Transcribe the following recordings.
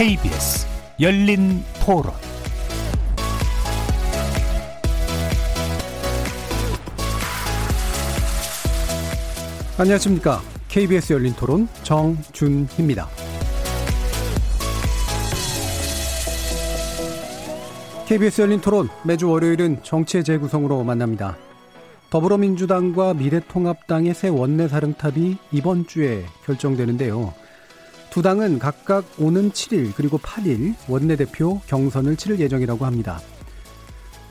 KBS 열린 토론 안녕하십니까. KBS 열린 토론 정준희입니다. KBS 열린 토론 매주 월요일은 정치의 재구성으로 만납니다. 더불어민주당과 미래통합당의 새 원내 사령탑이 이번 주에 결정되는데요. 두 당은 각각 오는 7일 그리고 8일 원내대표 경선을 치를 예정이라고 합니다.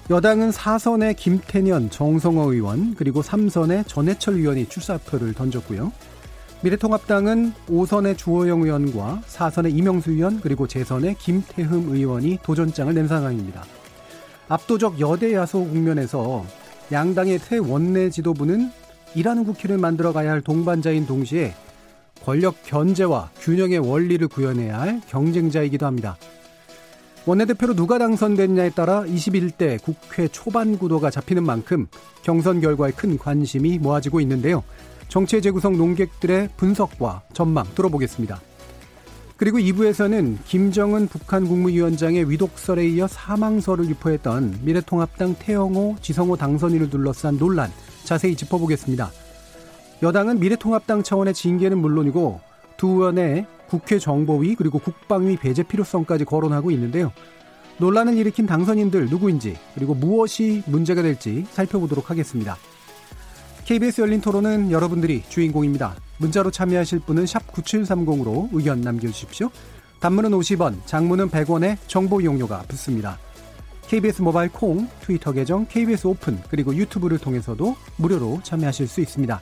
여당은 4선의 김태년, 정성호 의원 그리고 3선의 전해철 의원이 출사표를 던졌고요. 미래통합당은 5선의 주호영 의원과 4선의 이명수 의원 그리고 재선의 김태흠 의원이 도전장을 낸 상황입니다. 압도적 여대 야소 국면에서 양당의 새 원내 지도부는 일하는 국회를 만들어 가야 할 동반자인 동시에 권력 견제와 균형의 원리를 구현해야 할 경쟁자이기도 합니다. 원내대표로 누가 당선됐냐에 따라 21대 국회 초반 구도가 잡히는 만큼 경선 결과에 큰 관심이 모아지고 있는데요. 정치의 재구성 농객들의 분석과 전망 들어보겠습니다. 그리고 2부에서는 김정은 북한 국무위원장의 위독설에 이어 사망설을 유포했던 미래통합당 태영호, 지성호 당선인을 둘러싼 논란 자세히 짚어보겠습니다. 여당은 미래통합당 차원의 징계는 물론이고 두 의원의 국회 정보위 그리고 국방위 배제 필요성까지 거론하고 있는데요. 논란을 일으킨 당선인들 누구인지 그리고 무엇이 문제가 될지 살펴보도록 하겠습니다. KBS 열린 토론은 여러분들이 주인공입니다. 문자로 참여하실 분은 9730으로 의견 남겨주십시오. 단문은 50원, 장문은 100원에 정보 이용료가 붙습니다. KBS 모바일 콩, 트위터 계정, KBS 오픈, 그리고 유튜브를 통해서도 무료로 참여하실 수 있습니다.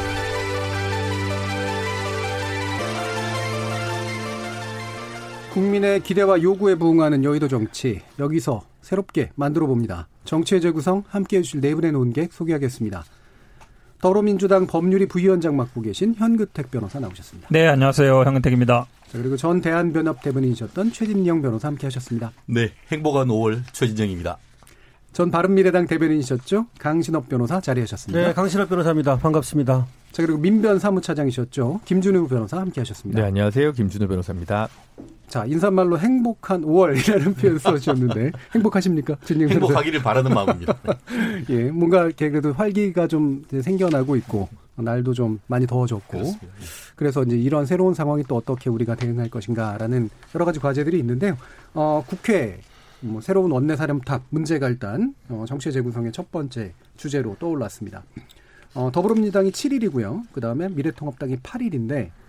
국민의 기대와 요구에 부응하는 여의도 정치, 여기서 새롭게 만들어 봅니다. 정치의 재구성 함께 해 주실 네 분의 논객 소개하겠습니다. 더불어민주당 법률위 부위원장 맡고 계신 현근택 변호사 나오셨습니다. 네, 안녕하세요. 현근택입니다. 자, 그리고 전 대한변협 대변인이셨던 최진영 변호사 함께 하셨습니다. 네, 행복한 5월 최진영입니다. 전 바른미래당 대변인이셨죠? 강신업 변호사 자리하셨습니다. 네, 강신업 변호사입니다. 반갑습니다. 자, 그리고 민변 사무차장이셨죠? 김준우 변호사 함께 하셨습니다. 네, 안녕하세요. 김준우 변호사입니다. 자, 인사말로 행복한 5월이라는 표현 써주셨는데, 행복하십니까? 행복하기를 바라는 마음입니다. 예, 뭔가 이렇게 그래도 활기가 좀 생겨나고 있고, 날도 좀 많이 더워졌고, 그렇습니다. 그래서 이제 이런 새로운 상황이 또 어떻게 우리가 대응할 것인가라는 여러 가지 과제들이 있는데요. 어, 국회, 뭐 새로운 원내 사령탑 문제가 일단, 어, 정치의 재구성의 첫 번째 주제로 떠올랐습니다. 어, 더불어민주당이 7일이고요. 그 다음에 미래통합당이 8일인데, 아,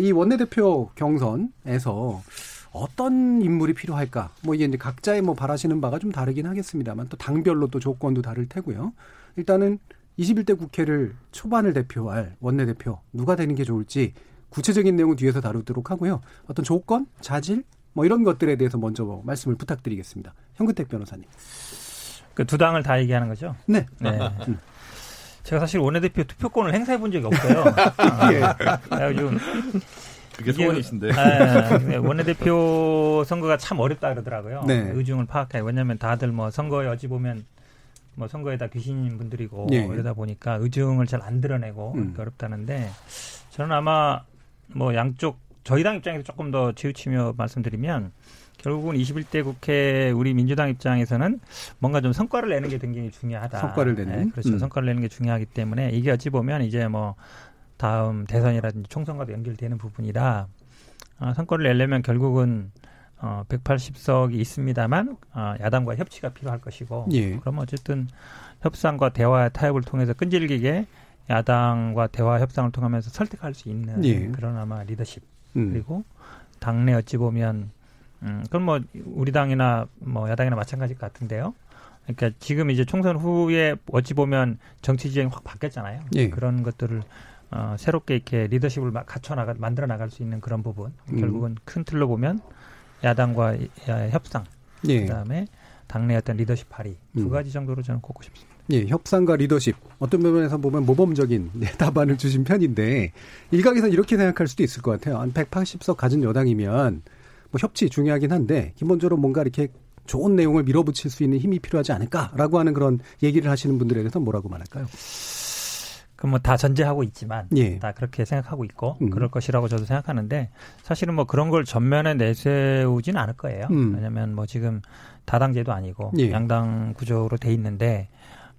이 원내대표 경선에서 어떤 인물이 필요할까? 뭐 이게 이제 각자의 뭐 바라시는 바가 좀 다르긴 하겠습니다만 또 당별로 또 조건도 다를 테고요. 일단은 21대 국회를 초반을 대표할 원내대표 누가 되는 게 좋을지 구체적인 내용은 뒤에서 다루도록 하고요. 어떤 조건, 자질 뭐 이런 것들에 대해서 먼저 말씀을 부탁드리겠습니다. 현근택 변호사님. 그 두 당을 다 얘기하는 거죠? 네. 네. 제가 사실 원내대표 투표권을 행사해 본 적이 없어요. 아, 좀 그게 소원이신데. 네, 원내대표 선거가 참 어렵다 그러더라고요. 네. 의중을 파악해. 왜냐하면 다들 뭐 선거에 어찌 보면 뭐 선거에다 귀신인 분들이고 예. 이러다 보니까 의중을 잘 안 드러내고 음. 어렵다는데 저는 아마 뭐 양쪽 저희 당 입장에서 조금 더 치우치며 말씀드리면 결국은 21대 국회 우리 민주당 입장에서는 뭔가 좀 성과를 내는 게 굉장히 중요하다. 성과를 내는? 네, 그렇죠. 음. 성과를 내는 게 중요하기 때문에 이게 어찌 보면 이제 뭐 다음 대선이라든지 총선과도 연결되는 부분이라 어, 성과를 내려면 결국은 어, 180석이 있습니다만 어, 야당과 협치가 필요할 것이고 예. 그럼 어쨌든 협상과 대화 타협을 통해서 끈질기게 야당과 대화 협상을 통하면서 설득할 수 있는 예. 그런 아마 리더십 음. 그리고 당내 어찌 보면 음, 그건 뭐 우리 당이나 뭐 야당이나 마찬가지일 것 같은데요. 그러니까 지금 이제 총선 후에 어찌 보면 정치 지형이 확 바뀌었잖아요. 예. 그런 것들을 어, 새롭게 이렇게 리더십을 마- 갖춰 나가 만들어 나갈 수 있는 그런 부분 음. 결국은 큰 틀로 보면 야당과 협상, 예. 그다음에 당내 어떤 리더십 발휘 두 음. 가지 정도로 저는 꼽고 싶습니다. 예, 협상과 리더십 어떤 부분에서 보면 모범적인 네, 답안을 주신 편인데 일각에서는 이렇게 생각할 수도 있을 것 같아요. 한 180석 가진 여당이면 뭐 협치 중요하긴 한데 기본적으로 뭔가 이렇게 좋은 내용을 밀어붙일 수 있는 힘이 필요하지 않을까라고 하는 그런 얘기를 하시는 분들에 대해서 뭐라고 말할까요? 그 뭐 다 전제하고 있지만 예. 다 그렇게 생각하고 있고 음. 그럴 것이라고 저도 생각하는데 사실은 뭐 그런 걸 전면에 내세우진 않을 거예요. 음. 왜냐하면 뭐 지금 다당제도 아니고 예. 양당 구조로 돼 있는데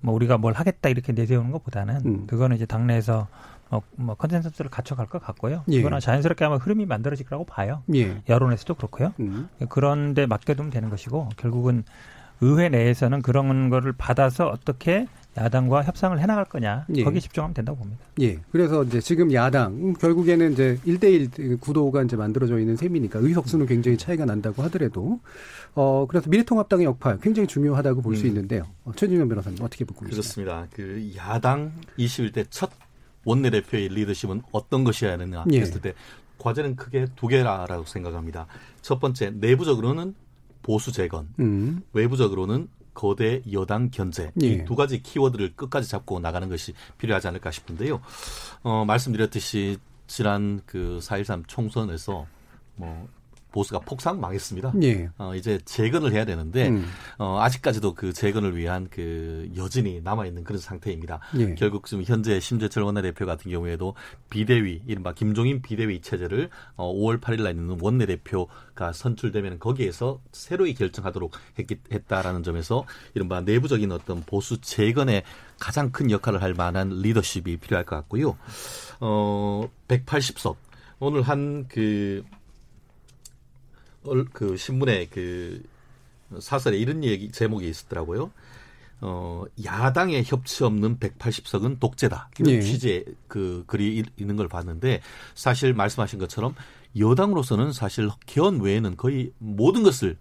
뭐 우리가 뭘 하겠다 이렇게 내세우는 것보다는 음. 그거는 이제 당내에서 뭐, 뭐 컨센서스를 갖춰갈 것 같고요. 예. 그거는 자연스럽게 아마 흐름이 만들어질 거라고 봐요. 예. 여론에서도 그렇고요. 음. 그런데 맡겨두면 되는 것이고 결국은 의회 내에서는 그런 거를 받아서 어떻게 야당과 협상을 해나갈 거냐 예. 거기에 집중하면 된다고 봅니다. 예. 그래서 이제 지금 야당 음, 결국에는 이제 1대1 구도가 이제 만들어져 있는 셈이니까 의석수는 굉장히 차이가 난다고 하더라도 어 그래서 미래통합당의 역할 굉장히 중요하다고 볼수 음. 있는데요. 어, 최진현 변호사님 어떻게 보고 계시나요? 그렇습니다. 그 야당 21대 첫 원내대표의 리더십은 어떤 것이어야 하느냐 예. 했을 때 과제는 크게 두 개라고 생각합니다. 첫 번째 내부적으로는 보수 재건, 음. 외부적으로는 거대 여당 견제 예. 이두 가지 키워드를 끝까지 잡고 나가는 것이 필요하지 않을까 싶은데요. 어, 말씀드렸듯이 지난 그4.13 총선에서 뭐 보수가 폭삭 망했습니다. 예. 어, 이제 재건을 해야 되는데 음. 어, 아직까지도 그 재건을 위한 그 여진이 남아 있는 그런 상태입니다. 예. 결국 지금 현재 심재철 원내대표 같은 경우에도 비대위 이른바 김종인 비대위 체제를 어, 5월 8일 날 있는 원내대표가 선출되면 거기에서 새로이 결정하도록 했기, 했다라는 점에서 이른바 내부적인 어떤 보수 재건에 가장 큰 역할을 할 만한 리더십이 필요할 것 같고요. 어, 180석 오늘 한그 얼- 그 신문에 그 사설에 이런 얘기 제목이 있었더라고요. 어, 야당의 협치 없는 180석은 독재다. 이런 예. 취지의 그 글이 이- 있는 걸 봤는데 사실 말씀하신 것처럼 여당으로서는 사실 개헌 외에는 거의 모든 것을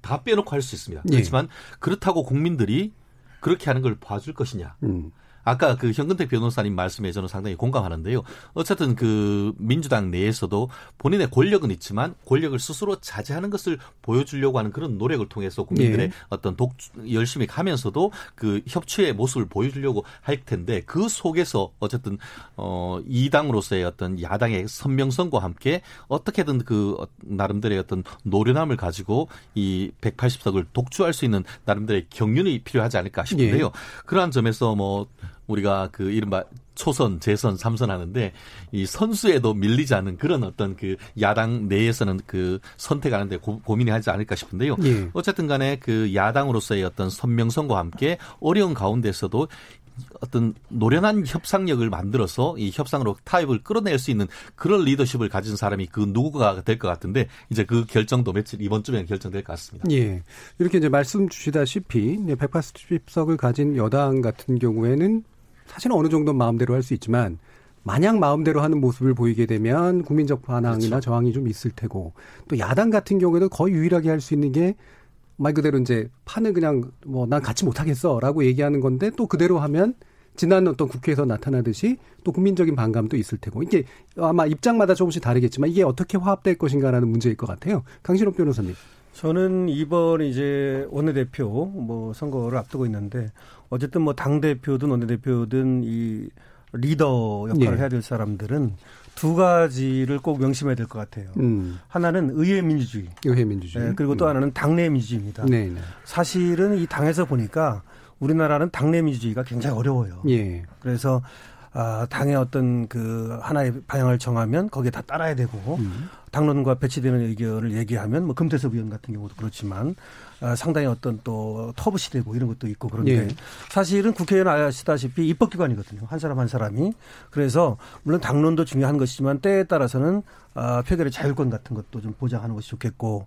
다 빼놓고 할 수 있습니다. 예. 그렇지만 그렇다고 국민들이 그렇게 하는 걸 봐줄 것이냐. 음. 아까 그 현근택 변호사님 말씀에 저는 상당히 공감하는데요. 어쨌든 그 민주당 내에서도 본인의 권력은 있지만 권력을 스스로 자제하는 것을 보여주려고 하는 그런 노력을 통해서 국민들의 예. 어떤 독 열심히 가면서도 그 협치의 모습을 보여주려고 할 텐데 그 속에서 어쨌든 어 이 당으로서의 어떤 야당의 선명성과 함께 어떻게든 그 어- 나름대로의 어떤 노련함을 가지고 이 180석을 독주할 수 있는 나름대로의 경륜이 필요하지 않을까 싶은데요. 예. 그러한 점에서 뭐 우리가 그 이른바 초선, 재선, 삼선 하는데 이 선수에도 밀리지 않는 그런 어떤 그 야당 내에서는 그 선택하는데 고, 고민이 하지 않을까 싶은데요. 예. 어쨌든 간에 그 야당으로서의 어떤 선명성과 함께 어려운 가운데서도 어떤 노련한 협상력을 만들어서 이 협상으로 타협을 끌어낼 수 있는 그런 리더십을 가진 사람이 그 누구가 될 것 같은데 이제 그 결정도 며칠 이번 주면 결정될 것 같습니다. 예. 이렇게 이제 말씀 주시다시피 180석을 가진 여당 같은 경우에는 사실은 어느 정도 마음대로 할 수 있지만 마냥 마음대로 하는 모습을 보이게 되면 국민적 반항이나 그렇죠. 저항이 좀 있을 테고 또 야당 같은 경우에도 거의 유일하게 할 수 있는 게 말 그대로 이제 판을 그냥 뭐 난 같이 못하겠어라고 얘기하는 건데 또 그대로 하면 지난 어떤 국회에서 나타나듯이 또 국민적인 반감도 있을 테고 이게 아마 입장마다 조금씩 다르겠지만 이게 어떻게 화합될 것인가라는 문제일 것 같아요. 강신호 변호사님. 저는 이번 이제 원내대표 뭐 선거를 앞두고 있는데 어쨌든 뭐 당 대표든 원내대표든 이 리더 역할을 예. 해야 될 사람들은 두 가지를 꼭 명심해야 될 것 같아요. 음. 하나는 의회 민주주의, 의회 민주주의. 예, 그리고 또 하나는 당내 민주주의입니다. 네, 네. 사실은 이 당에서 보니까 우리나라는 당내 민주주의가 굉장히 어려워요. 예. 그래서 아, 당의 어떤 그 하나의 방향을 정하면 거기에 다 따라야 되고 음. 당론과 배치되는 의견을 얘기하면 뭐 금태섭 의원 같은 경우도 그렇지만 아, 상당히 어떤 또 터부시 되고 이런 것도 있고 그런데 예. 사실은 국회의원 아시다시피 입법기관이거든요. 한 사람 한 사람이. 그래서 물론 당론도 중요한 것이지만 때에 따라서는 아, 표결의 자율권 같은 것도 좀 보장하는 것이 좋겠고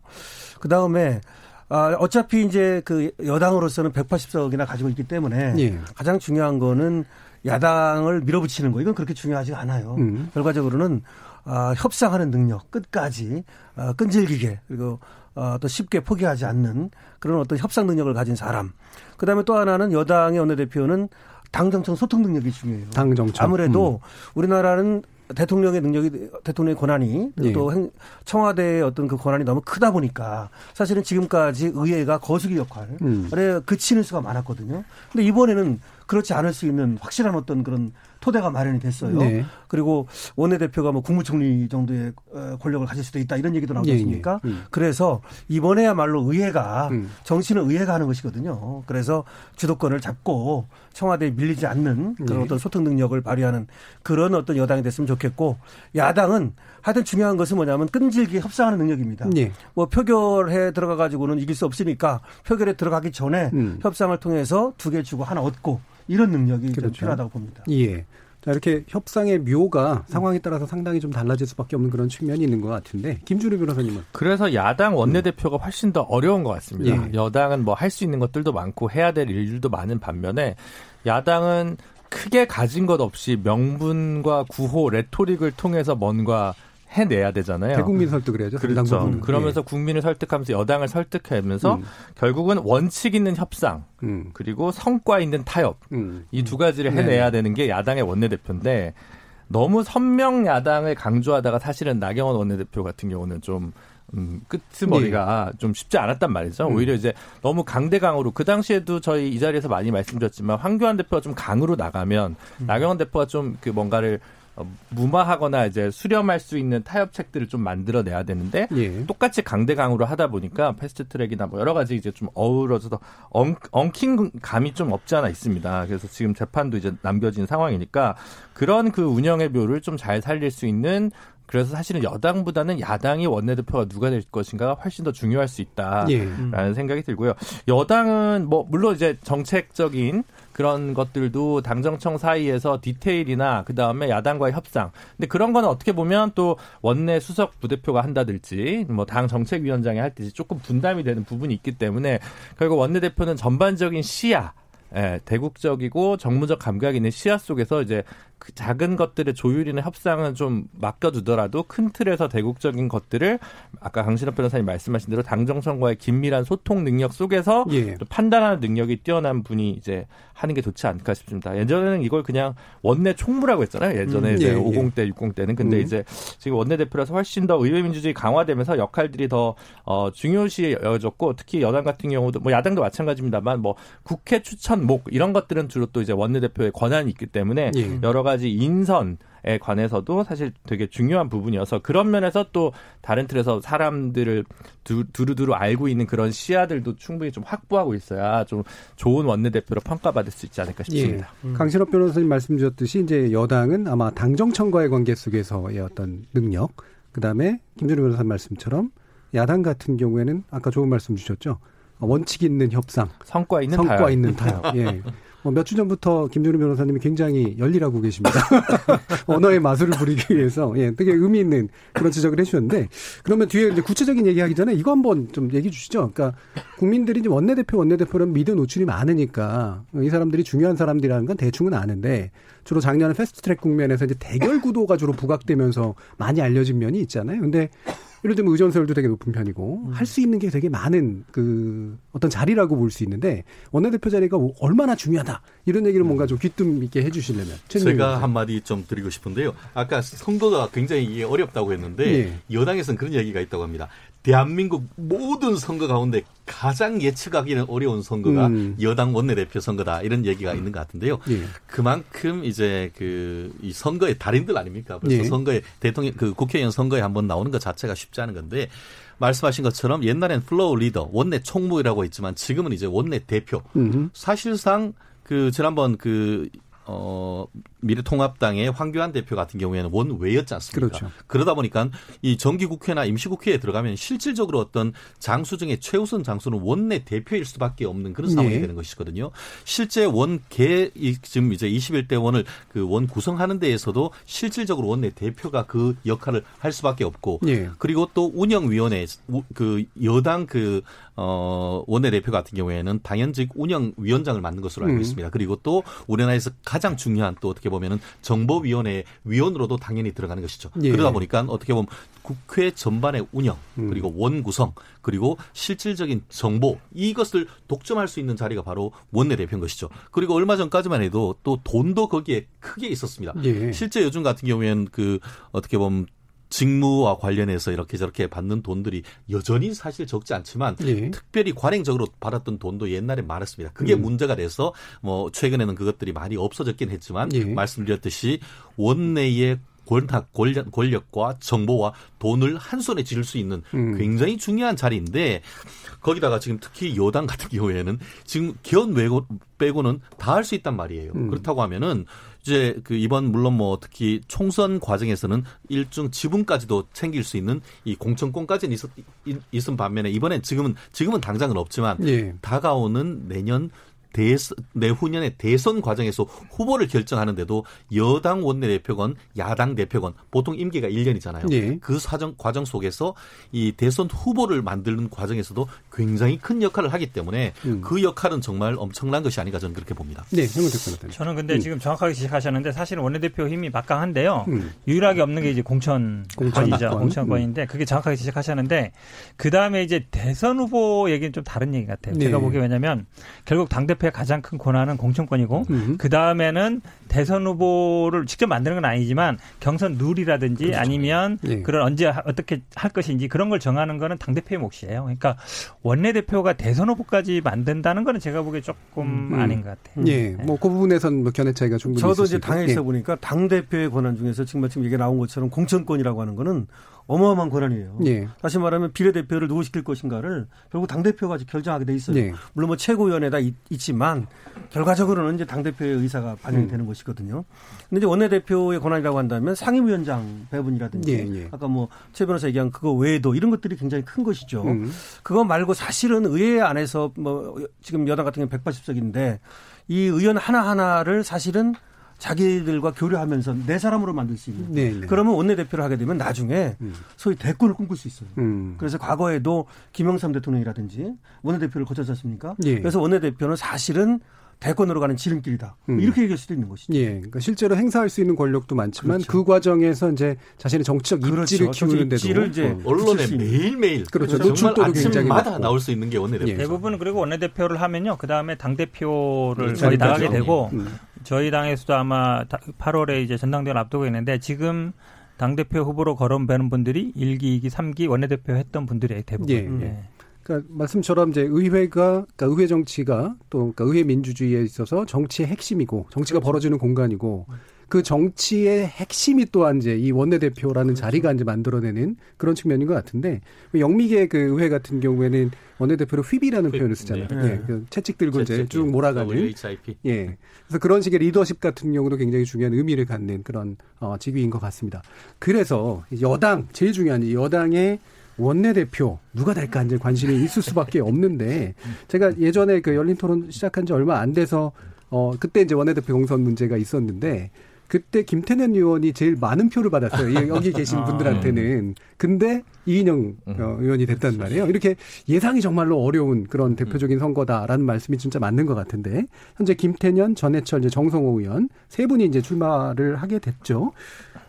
그 다음에 아, 어차피 이제 그 여당으로서는 180석이나 가지고 있기 때문에 예. 가장 중요한 거는 야당을 밀어붙이는 거 이건 그렇게 중요하지 않아요. 음. 결과적으로는 아, 협상하는 능력 끝까지 아, 끈질기게 그리고 아, 또 쉽게 포기하지 않는 그런 어떤 협상 능력을 가진 사람. 그다음에 또 하나는 여당의 원내대표는 당 정청 소통 능력이 중요해요. 당 정청. 아무래도 음. 우리나라는 대통령의 능력이 대통령의 권한이 예. 또 행- 청와대의 어떤 그 권한이 너무 크다 보니까 사실은 지금까지 의회가 거수기 역할에 음. 그치는 수가 많았거든요. 근데 이번에는 그렇지 않을 수 있는 확실한 어떤 그런 토대가 마련이 됐어요. 네. 그리고 원내대표가 뭐 국무총리 정도의 어, 권력을 가질 수도 있다 이런 얘기도 나오지 예, 예. 않습니까? 음. 그래서 이번에야말로 의회가 음. 정치는 의회가 하는 것이거든요. 그래서 주도권을 잡고 청와대에 밀리지 않는 그런 네. 어떤 소통 능력을 발휘하는 그런 어떤 여당이 됐으면 좋겠고 야당은 하여튼 중요한 것은 뭐냐면 끈질기 협상하는 능력입니다. 예. 뭐 표결에 들어가 가지고는 이길 수 없으니까 표결에 들어가기 전에 음. 협상을 통해서 두 개 주고 하나 얻고 이런 능력이 좀 그렇죠. 필요하다고 봅니다. 예. 자, 이렇게 협상의 묘가 상황에 따라서 상당히 좀 달라질 수밖에 없는 그런 측면이 있는 것 같은데 김준우 변호사님은 그래서 야당 원내대표가 훨씬 더 어려운 것 같습니다. 예. 여당은 뭐 할 수 있는 것들도 많고 해야 될 일들도 많은 반면에 야당은 크게 가진 것 없이 명분과 구호, 레토릭을 통해서 뭔가 해내야 되잖아요. 대국민 설득을 해야죠. 그렇죠. 그러면서 국민을 설득하면서 여당을 설득하면서 음. 결국은 원칙 있는 협상 예. 음. 그리고 성과 있는 타협 음. 이두 가지를 네. 해내야 되는 게 야당의 원내대표인데 너무 선명 야당을 강조하다가 사실은 나경원 원내대표 같은 경우는 좀 음, 끄트머리가 좀 쉽지 않았단 말이죠. 음. 오히려 이제 너무 강대강으로 그 당시에도 저희 이 자리에서 많이 말씀드렸지만 황교안 대표가 좀 강으로 나가면 음. 나경원 대표가 좀 그 뭔가를 어, 무마하거나 이제 수렴할 수 있는 타협책들을 좀 만들어내야 되는데 예. 똑같이 강대강으로 하다 보니까 패스트트랙이나 뭐 여러 가지 이제 좀 어우러져서 엉, 엉킨 감이 좀 없지 않아 있습니다. 그래서 지금 재판도 이제 남겨진 상황이니까 그런 그 운영의 묘를 좀 잘 살릴 수 있는 그래서 사실은 여당보다는 야당이 원내대표가 누가 될 것인가가 훨씬 더 중요할 수 있다. 예. 라는 생각이 들고요. 여당은 뭐 물론 이제 정책적인 그런 것들도 당정청 사이에서 디테일이나 그 다음에 야당과의 협상. 근데 그런 거는 어떻게 보면 또 원내 수석 부대표가 한다든지 뭐 당 정책위원장이 할지 조금 분담이 되는 부분이 있기 때문에 결국 원내 대표는 전반적인 시야. 예, 대국적이고 정무적 감각이 있는 시야 속에서 이제 그 작은 것들의 조율이나 협상은 좀 맡겨두더라도 큰 틀에서 대국적인 것들을 아까 강신업 변호사님 말씀하신 대로 당정청과의 긴밀한 소통 능력 속에서 예. 또 판단하는 능력이 뛰어난 분이 이제 하는 게 좋지 않을까 싶습니다. 예전에는 이걸 그냥 원내 총무라고 했잖아요. 예전에 음, 이제 예, 50대, 60대는. 근데 음. 이제 지금 원내대표라서 훨씬 더 의회 민주주의 강화되면서 역할들이 더 어, 중요시 여겨졌고 특히 여당 같은 경우도 뭐 야당도 마찬가지입니다만 뭐 국회 추천목 이런 것들은 주로 또 이제 원내대표의 권한이 있기 때문에 예. 여러 가지 인선 에 관해서도 사실 되게 중요한 부분이어서 그런 면에서 또 다른 틀에서 사람들을 두, 두루두루 알고 있는 그런 시야들도 충분히 좀 확보하고 있어야 좀 좋은 원내대표로 평가받을 수 있지 않을까 싶습니다. 예. 강신업 변호사님 말씀 주셨듯이 이제 여당은 아마 당정청과의 관계 속에서의 어떤 능력, 그 다음에 김준호 변호사님 말씀처럼 야당 같은 경우에는 아까 좋은 말씀 주셨죠. 원칙 있는 협상, 성과 있는 성과 타협. 있는 타협. 예. 뭐몇주 전부터 김준우 변호사님이 굉장히 열일하고 계십니다. 언어의 마술을 부리기 위해서 예, 되게 의미 있는 그런 지적을 해주셨는데 그러면 뒤에 이제 구체적인 얘기하기 전에 이거 한번 좀 얘기해 주시죠. 그러니까 국민들이 이제 원내대표 원내대표는 미디어 노출이 많으니까 이 사람들이 중요한 사람들이라는 건 대충은 아는데 주로 작년에 패스트트랙 국면에서 이제 대결 구도가 주로 부각되면서 많이 알려진 면이 있잖아요. 근데 예를 들면 의전서열도 되게 높은 편이고 할수 있는 게 되게 많은 그 어떤 자리라고 볼 수 있는데 원내대표 자리가 얼마나 중요하다 이런 얘기를 뭔가 좀 귀뜸 있게 해주시려면 제가 변호사님. 한마디 좀 드리고 싶은데요. 아까 선거가 굉장히 어렵다고 했는데 예. 여당에서는 그런 얘기가 있다고 합니다. 대한민국 모든 선거 가운데 가장 예측하기는 어려운 선거가 음. 여당 원내대표 선거다 이런 얘기가 있는 것 같은데요. 예. 그만큼 이제 그 이 선거의 달인들 아닙니까? 벌써 예. 선거에 대통령 그 국회의원 선거에 한번 나오는 것 자체가 쉽지 않은 건데 말씀하신 것처럼 옛날엔 floor leader 원내 총무라고 했지만 지금은 이제 원내 대표 음흠. 사실상 그 지난번 그 어, 미래통합당의 황교안 대표 같은 경우에는 원외였지 않습니까? 그렇죠. 그러다 보니까 이 정기국회나 임시국회에 들어가면 실질적으로 어떤 장수 중에 최우선 장수는 원내 대표일 수밖에 없는 그런 상황이 네. 되는 것이거든요. 실제 원개 이 지금 이제 21대 원을 그 원 구성하는 데에서도 실질적으로 원내 대표가 그 역할을 할 수밖에 없고 예. 그리고 또 운영위원회 우- 그 여당 그 어, 원내대표 같은 경우에는 당연직 운영위원장을 맡는 것으로 알고 음. 있습니다. 그리고 또 우리나라에서 가장 중요한 또 어떻게 보면 보면은 정보위원회 위원으로도 당연히 들어가는 것이죠. 예. 그러다 보니까 어떻게 보면 국회 전반의 운영 음. 그리고 원 구성 그리고 실질적인 정보 이것을 독점할 수 있는 자리가 바로 원내대표인 것이죠. 그리고 얼마 전까지만 해도 또 돈도 거기에 크게 있었습니다. 예. 실제 요즘 같은 경우에는 그 어떻게 보면 직무와 관련해서 이렇게 저렇게 받는 돈들이 여전히 사실 적지 않지만 예. 특별히 관행적으로 받았던 돈도 옛날에 많았습니다. 그게 음. 문제가 돼서 뭐 최근에는 그것들이 많이 없어졌긴 했지만 예. 말씀드렸듯이 원내의 권력, 권력, 권력과 정보와 돈을 한 손에 쥘 수 있는 음. 굉장히 중요한 자리인데 거기다가 지금 특히 여당 같은 경우에는 지금 견 외고 빼고는 다 할 수 있단 말이에요. 음. 그렇다고 하면은 이제 그 이번 물론 뭐 특히 총선 과정에서는 일종 지분까지도 챙길 수 있는 이 공천권까지는 있었, 있- 있은 반면에 이번엔 지금은 지금은 당장은 없지만 예. 다가오는 내년 대선, 내후년의 대선 과정에서 후보를 결정하는데도 여당 원내대표건 야당 대표건 보통 임기가 1년이잖아요. 예. 그 사정 과정 속에서 이 대선 후보를 만드는 과정에서도 굉장히 큰 역할을 하기 때문에 음. 그 역할은 정말 엄청난 것이 아닌가 저는 그렇게 봅니다. 네. 저는 근데 음. 지금 정확하게 지적하셨는데 사실은 원내대표 힘이 막강한데요. 음. 유일하게 없는 게 이제 공천권이죠. 공천권. 공천권인데 그게 정확하게 지적하셨는데 그 다음에 이제 대선 후보 얘기는 좀 다른 얘기 같아요. 네. 제가 보기에 왜냐면 결국 당 대표 의 가장 큰 권한은 공천권이고 음. 그 다음에는 대선 후보를 직접 만드는 건 아니지만 경선 룰이라든지 아니면 예. 그런 언제 하- 어떻게 할 것인지 그런 걸 정하는 거는 당 대표의 몫이에요. 그러니까 원내 대표가 대선 후보까지 만든다는 거는 제가 보기에 조금 음. 아닌 것 같아요. 예, 뭐그 부분에선 뭐 견해 차이가 충분히 저도 이제. 당에 예. 있어 보니까 당 대표의 권한 중에서 지금 마침 얘기 나온 것처럼 공천권이라고 하는 거는 어마어마한 권한이에요. 예. 다시 말하면 비례대표를 누구 시킬 것인가를 결국 당 대표가 결정하게 돼 있어요. 예. 물론 뭐 최고위원회다 있, 지만 결과적으로는 이제 당 대표의 의사가 반영이 음. 되는 것이거든요. 근데 이제 원내대표의 권한이라고 한다면 상임위원장 배분이라든지 예, 예. 아까 뭐 최 변호사 얘기한 그거 외에도 이런 것들이 굉장히 큰 것이죠. 음. 그거 말고 사실은 의회 안에서 뭐 지금 여당 같은 경우는 180석인데 이 의원 하나하나를 사실은 자기들과 교류하면서 네 사람으로 만들 수 있는. 네, 네. 그러면 원내대표를 하게 되면 나중에 음. 소위 대권을 꿈꿀 수 있어요. 음. 그래서 과거에도 김영삼 대통령이라든지 원내대표를 거쳤지 않습니까? 예. 그래서 원내대표는 사실은 대권으로 가는 지름길이다. 음. 이렇게 얘기할 수도 있는 것이죠. 예, 그러니까 실제로 행사할 수 있는 권력도 많지만 그렇죠. 그 과정에서 이제 자신의 정치적 입지를 그렇죠. 키우는데도 입지를 이제 어, 언론에. 매일매일 그렇죠. 정말 노출도도 굉장히 아침마다 높고. 나올 수 있는 게 원내대표. 예. 대부분 그리고 원내대표를 하면요. 그 다음에 당 대표를 그렇죠. 거의 나가게 그렇죠. 되고 음. 저희 당에서도 아마 8월에 이제 전당대회를 앞두고 있는데 지금 당대표 후보로 거론되는 분들이 1기, 2기, 3기 원내대표 했던 분들이에요. 대부분. 예. 예. 그러니까 말씀처럼 이제 의회가 그러니까 의회 정치가 또 그러니까 의회 민주주의에 있어서 정치의 핵심이고 정치가 벌어지는 공간이고 그 정치의 핵심이 또한 이제 이 원내대표라는 자리가 이제 만들어내는 그런 측면인 것 같은데 영미계 그 의회 같은 경우에는 원내대표를 휘비라는 휘, 표현을 쓰잖아요. 네. 예, 그 채찍 들고 이제 채찍, 쭉 몰아가는 WHIP. 예. 그래서 그런 식의 리더십 같은 경우도 굉장히 중요한 의미를 갖는 그런 어, 직위인 것 같습니다. 그래서 여당 제일 중요한 이 여당의 원내대표 누가 될까 이제 관심이 있을 수밖에 없는데 제가 예전에 그 열린 토론 시작한 지 얼마 안 돼서 어 그때 이제 원내대표 공선 문제가 있었는데 그때 김태년 의원이 제일 많은 표를 받았어요. 이- 여기 계신 아, 분들한테는. 근데 이인영 어, 의원이 됐단 말이에요. 이렇게 예상이 정말로 어려운 그런 대표적인 선거다라는 말씀이 진짜 맞는 것 같은데 현재 김태년, 전해철, 이제 정성호 의원 세 분이 이제 출마를 하게 됐죠.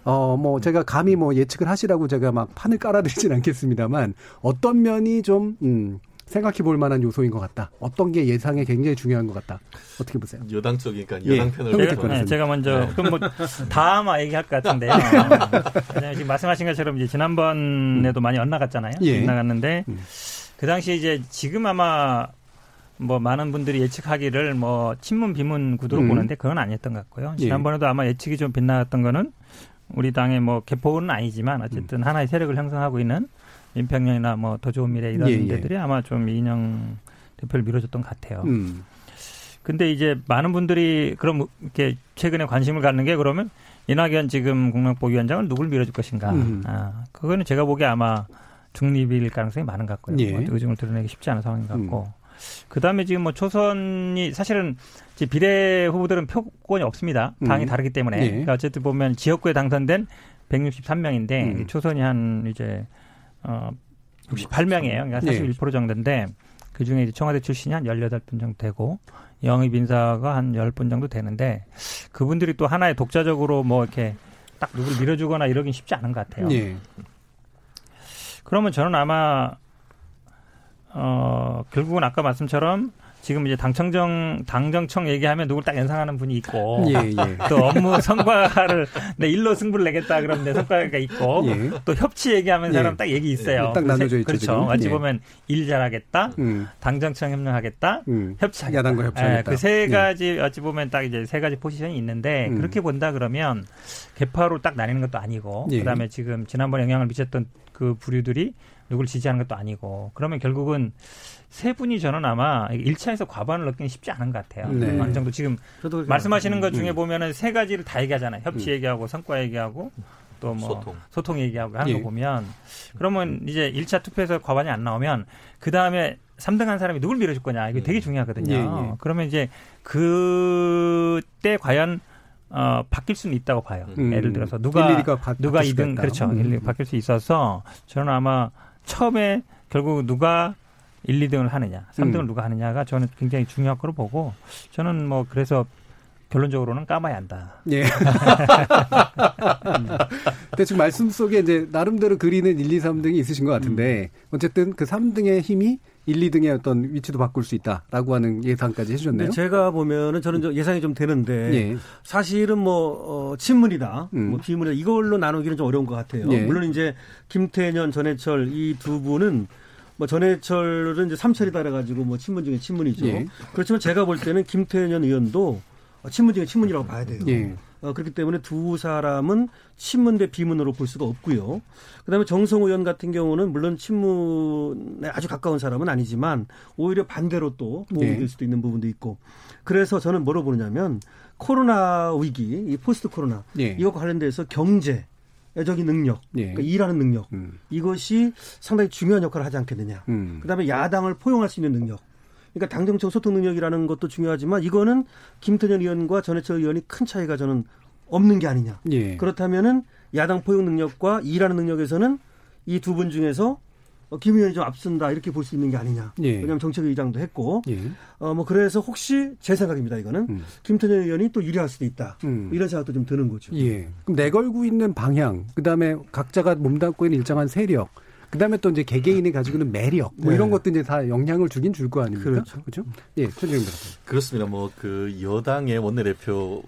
어, 뭐 제가 감히 뭐 예측을 하시라고 제가 막 판을 깔아드리진 않겠습니다만 어떤 면이 좀 음, 생각해 볼 만한 요소인 것 같다. 어떤 게 예상에 굉장히 중요한 것 같다. 어떻게 보세요? 여당 쪽이니까 예. 여당 편을 형님 들고 댓글 네. 제가 먼저 그럼 뭐 다마 얘기할 것 같은데요. 왜냐면 지금 말씀하신 것처럼 이제 지난번에도 많이 엇나갔잖아요. 예. 엇나갔는데 음. 그 당시 이제 지금 아마 뭐 많은 분들이 예측하기를 뭐 친문 비문 구도로 음. 보는데 그건 아니었던 것 같고요. 예. 지난번에도 아마 예측이 좀 빗나갔던 거는 우리 당의 뭐 개포는 아니지만 어쨌든 하나의 세력을 형성하고 있는 민평령이나 뭐 더 좋은 미래 이런 예, 예. 데들이 아마 좀 이인영 대표를 밀어줬던 것 같아요. 음. 근데 이제 많은 분들이 그럼 이렇게 최근에 관심을 갖는 게 그러면 이낙연 지금 공명보 위원장을 누굴 밀어줄 것인가? 음. 아, 그거는 제가 보기에 아마 중립일 가능성이 많은 것 같고요. 예. 뭐 의중을 드러내기 쉽지 않은 상황인 것 같고. 그 다음에 지금 뭐 초선이 사실은 비례 후보들은 표권이 없습니다. 당이 음. 다르기 때문에. 예. 그러니까 어쨌든 보면 지역구에 당선된 163명인데 음. 초선이 한 이제 어 68명이에요. 그러니까 41% 정도인데 그 중에 이제 청와대 출신이 한 18분 정도 되고 영입 인사가 한 10분 정도 되는데 그분들이 또 하나의 독자적으로 뭐 이렇게 딱 누구를 밀어주거나 이러긴 쉽지 않은 것 같아요. 예. 그러면 저는 아마 어 결국은 아까 말씀처럼 지금 이제 당청정 당정청 얘기하면 누굴 딱 연상하는 분이 있고 예, 예. 또 업무 성과를 내 일로 승부를 내겠다 그러면 내 성과가 있고 예. 또 협치 얘기하면 예. 사람 딱 얘기 있어요. 딱 나눠져 있죠, 그렇죠. 지금. 어찌 예. 보면 일 잘하겠다, 음. 당정청 협력하겠다, 음. 협치하겠다. 야당과 협치하겠다. 그세 예. 가지 어찌 보면 딱 이제 세 가지 포지션이 있는데 음. 그렇게 본다 그러면 개파로 딱 나뉘는 것도 아니고 예. 그다음에 지금 지난번 영향을 미쳤던 그 부류들이 누굴 지지하는 것도 아니고 그러면 결국은 세 분이 저는 아마 1차에서 과반을 넣기는 쉽지 않은 것 같아요. 네. 어느 정도 지금 말씀하시는 것 음. 중에 보면은 세 가지를 다 얘기하잖아요. 협치 얘기하고 성과 얘기하고 또뭐 소통. 소통. 얘기하고 하는 예. 거 보면 그러면 이제 1차 투표에서 과반이 안 나오면 그 다음에 3등 한 사람이 누굴 밀어줄 거냐 이거 되게 중요하거든요. 예, 예. 그러면 이제 그때 과연 어, 바뀔 수는 있다고 봐요. 음. 예를 들어서 누가 바- 누가 바뀔 수가 2등 있다. 그렇죠. 음. 바뀔 수 있어서 저는 아마 처음에 결국 누가 1, 2등을 하느냐, 3등을 음. 누가 하느냐가 저는 굉장히 중요할 거로 보고 저는 뭐 그래서 결론적으로는 까마야 한다. 예. 근데 지금 말씀 속에 이제 나름대로 그리는 1, 2, 3등이 있으신 것 같은데 어쨌든 그 3등의 힘이 1, 2등의 어떤 위치도 바꿀 수 있다라고 하는 예상까지 해주셨네요. 제가 보면은 저는 저 예상이 좀 되는데 예. 사실은 뭐 어, 친문이다, 음. 뭐 비문이다 이걸로 나누기는 좀 어려운 것 같아요. 예. 물론 이제 김태년, 전해철 이 두 분은 뭐 전해철은 이제 삼철이다 그래가지고 뭐 친문 중에 친문이죠. 예. 그렇지만 제가 볼 때는 김태년 의원도 친문 중에 친문이라고 봐야 돼요. 예. 어, 그렇기 때문에 두 사람은 친문 대 비문으로 볼 수가 없고요. 그다음에 정성 의원 같은 경우는 물론 친문에 아주 가까운 사람은 아니지만 오히려 반대로 또 도움이 네. 될 수도 있는 부분도 있고. 그래서 저는 뭐로 보느냐면 코로나 위기, 이 포스트 코로나 예. 이것과 관련돼서 경제 적인 능력, 예. 그러니까 일하는 능력 음. 이것이 상당히 중요한 역할을 하지 않겠느냐. 음. 그다음에 야당을 포용할 수 있는 능력. 그러니까 당정청 소통 능력이라는 것도 중요하지만 이거는 김태년 의원과 전해철 의원이 큰 차이가 저는 없는 게 아니냐. 예. 그렇다면은 야당 포용 능력과 일하는 능력에서는 이 두 분 중에서 어, 김 의원이 좀 앞선다 이렇게 볼 수 있는 게 아니냐. 예. 왜냐하면 정책의장도 했고 예. 어 뭐 그래서 혹시 제 생각입니다. 이거는 음. 김태년 의원이 또 유리할 수도 있다. 음. 이런 생각도 좀 드는 거죠. 예. 그럼 내걸고 있는 방향, 그 다음에 각자가 몸담고 있는 일정한 세력, 그 다음에 또 이제 개개인이 가지고 있는 매력, 뭐 네. 이런 것도 이제 다 영향을 주긴 줄 거 아닙니까? 그렇죠. 그렇죠? 예, 최재형 변호사. 그렇습니다. 뭐 그 여당의 원내대표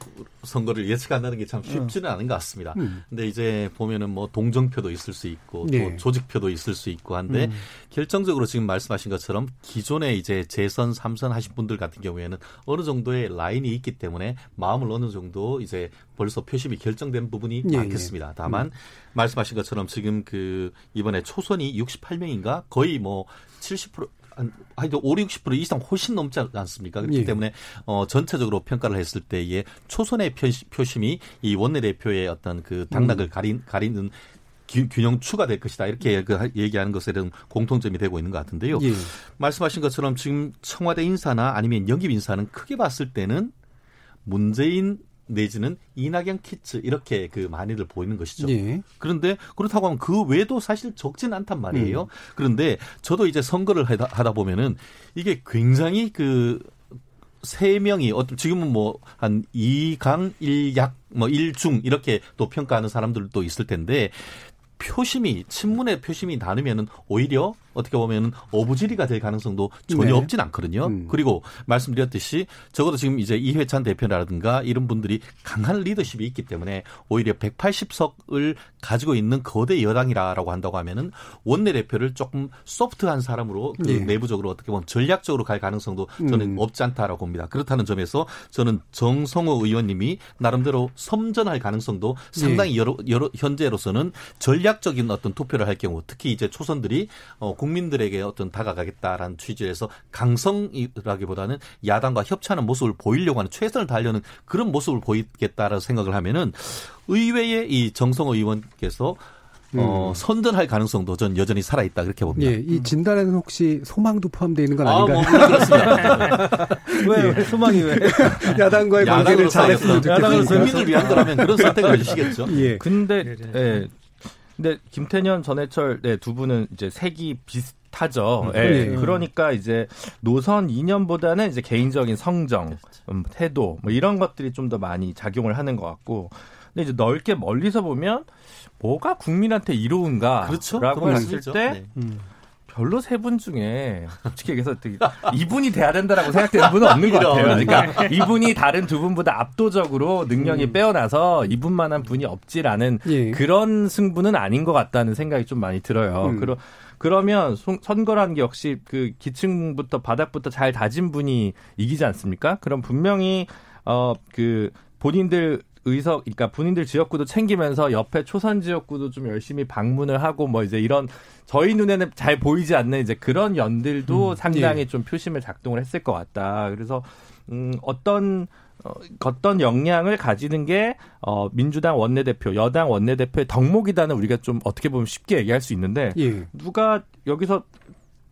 선거를 예측한다는 게 참 쉽지는 않은 것 같습니다. 음. 근데 이제 보면은 뭐 동정표도 있을 수 있고 또 네. 조직표도 있을 수 있고 한데 음. 결정적으로 지금 말씀하신 것처럼 기존에 이제 재선, 삼선 하신 분들 같은 경우에는 어느 정도의 라인이 있기 때문에 마음을 어느 정도 이제 벌써 표심이 결정된 부분이 예, 많겠습니다. 다만 말씀하신 것처럼 지금 그 이번에 초선이 68명인가 거의 뭐 70%. 한, 하여튼 5, 60% 이상 훨씬 넘지 않습니까? 그렇기 예. 때문에 어, 전체적으로 평가를 했을 때에 초선의 표심이 이 원내대표의 어떤 그 당락을 가린, 가리는 균- 균형 추가될 것이다. 이렇게 그 하- 얘기하는 것에 대한 공통점이 되고 있는 것 같은데요. 예. 말씀하신 것처럼 지금 청와대 인사나 아니면 영입 인사는 크게 봤을 때는 문재인 내지는 이낙연 키츠 이렇게 그 많이들 보이는 것이죠. 예. 그런데 그렇다고 하면 그 외에도 사실 적지는 않단 말이에요. 음. 그런데 저도 이제 선거를 하다, 하다 보면은 이게 굉장히 그 세 명이 어떤 지금은 뭐 한 이강 일약 뭐 일중 이렇게 또 평가하는 사람들도 있을 텐데 표심이 친문의 표심이 나누면은 오히려 어떻게 보면은 어부지리가 될 가능성도 전혀 네. 없진 않거든요. 음. 그리고 말씀드렸듯이 적어도 지금 이제 이회찬 대표라든가 이런 분들이 강한 리더십이 있기 때문에 오히려 180석을 가지고 있는 거대 여당이라고 한다고 하면은 원내대표를 조금 소프트한 사람으로 그 예. 내부적으로 어떻게 보면 전략적으로 갈 가능성도 저는 음. 없지 않다라고 봅니다. 그렇다는 점에서 저는 정성호 의원님이 나름대로 섬전할 가능성도 상당히 여러, 여러 현재로서는 전략적인 어떤 투표를 할 경우 특히 이제 초선들이 어, 국민들에게 어떤 다가가겠다라는 취지에서 강성이라기보다는 야당과 협치하는 모습을 보이려고 하는 최선을 다하려는 그런 모습을 보이겠다라는 생각을 하면은 의외의 이 정성호 의원께서 어, 선전할 가능성도 전 여전히 살아있다 그렇게 봅니다. 예. 이 진단에는 혹시 소망도 포함되어 있는 건 아, 아닌가요? 뭐 그렇습니다. 왜, 왜 소망이 왜? 야당과의 관계를 잘했으면 살겠다. 좋겠습니다. 국민을 위한 거라면 그런 선택을 해주시겠죠. 예. 근데 네, 네. 예. 근데 김태년 전해철 네, 두 분은 이제 색이 비슷 타죠. 예. 네. 그러니까 이제 노선 이념보다는 이제 개인적인 성정, 음, 태도 뭐 이런 것들이 좀 더 많이 작용을 하는 것 같고. 근데 이제 넓게 멀리서 보면 뭐가 국민한테 이로운가라고 그렇죠. 했을. 때 네. 음. 별로 세 분 중에 솔직히 얘기해서 이분이 돼야 된다라고 생각되는 분은 없는 것 같아요. 그러니까 이분이 다른 두 분보다 압도적으로 능력이 빼어나서 이분만한 분이 없지라는 예. 그런 승부는 아닌 것 같다는 생각이 좀 많이 들어요. 음. 그러, 그러면 송- 선거라는 게 역시 그 기층부터 바닥부터 잘 다진 분이 이기지 않습니까? 그럼 분명히 어그 본인들 의석, 그러니까 본인들 지역구도 챙기면서 옆에 초선 지역구도 좀 열심히 방문을 하고 뭐 이제 이런 저희 눈에는 잘 보이지 않는 이제 그런 연들도 상당히 좀 표심을 작동을 했을 것 같다. 그래서 음 어떤 어, 어떤 역량을 가지는 게 어, 민주당 원내대표, 여당 원내대표의 덕목이다는 우리가 좀 어떻게 보면 쉽게 얘기할 수 있는데 예. 누가 여기서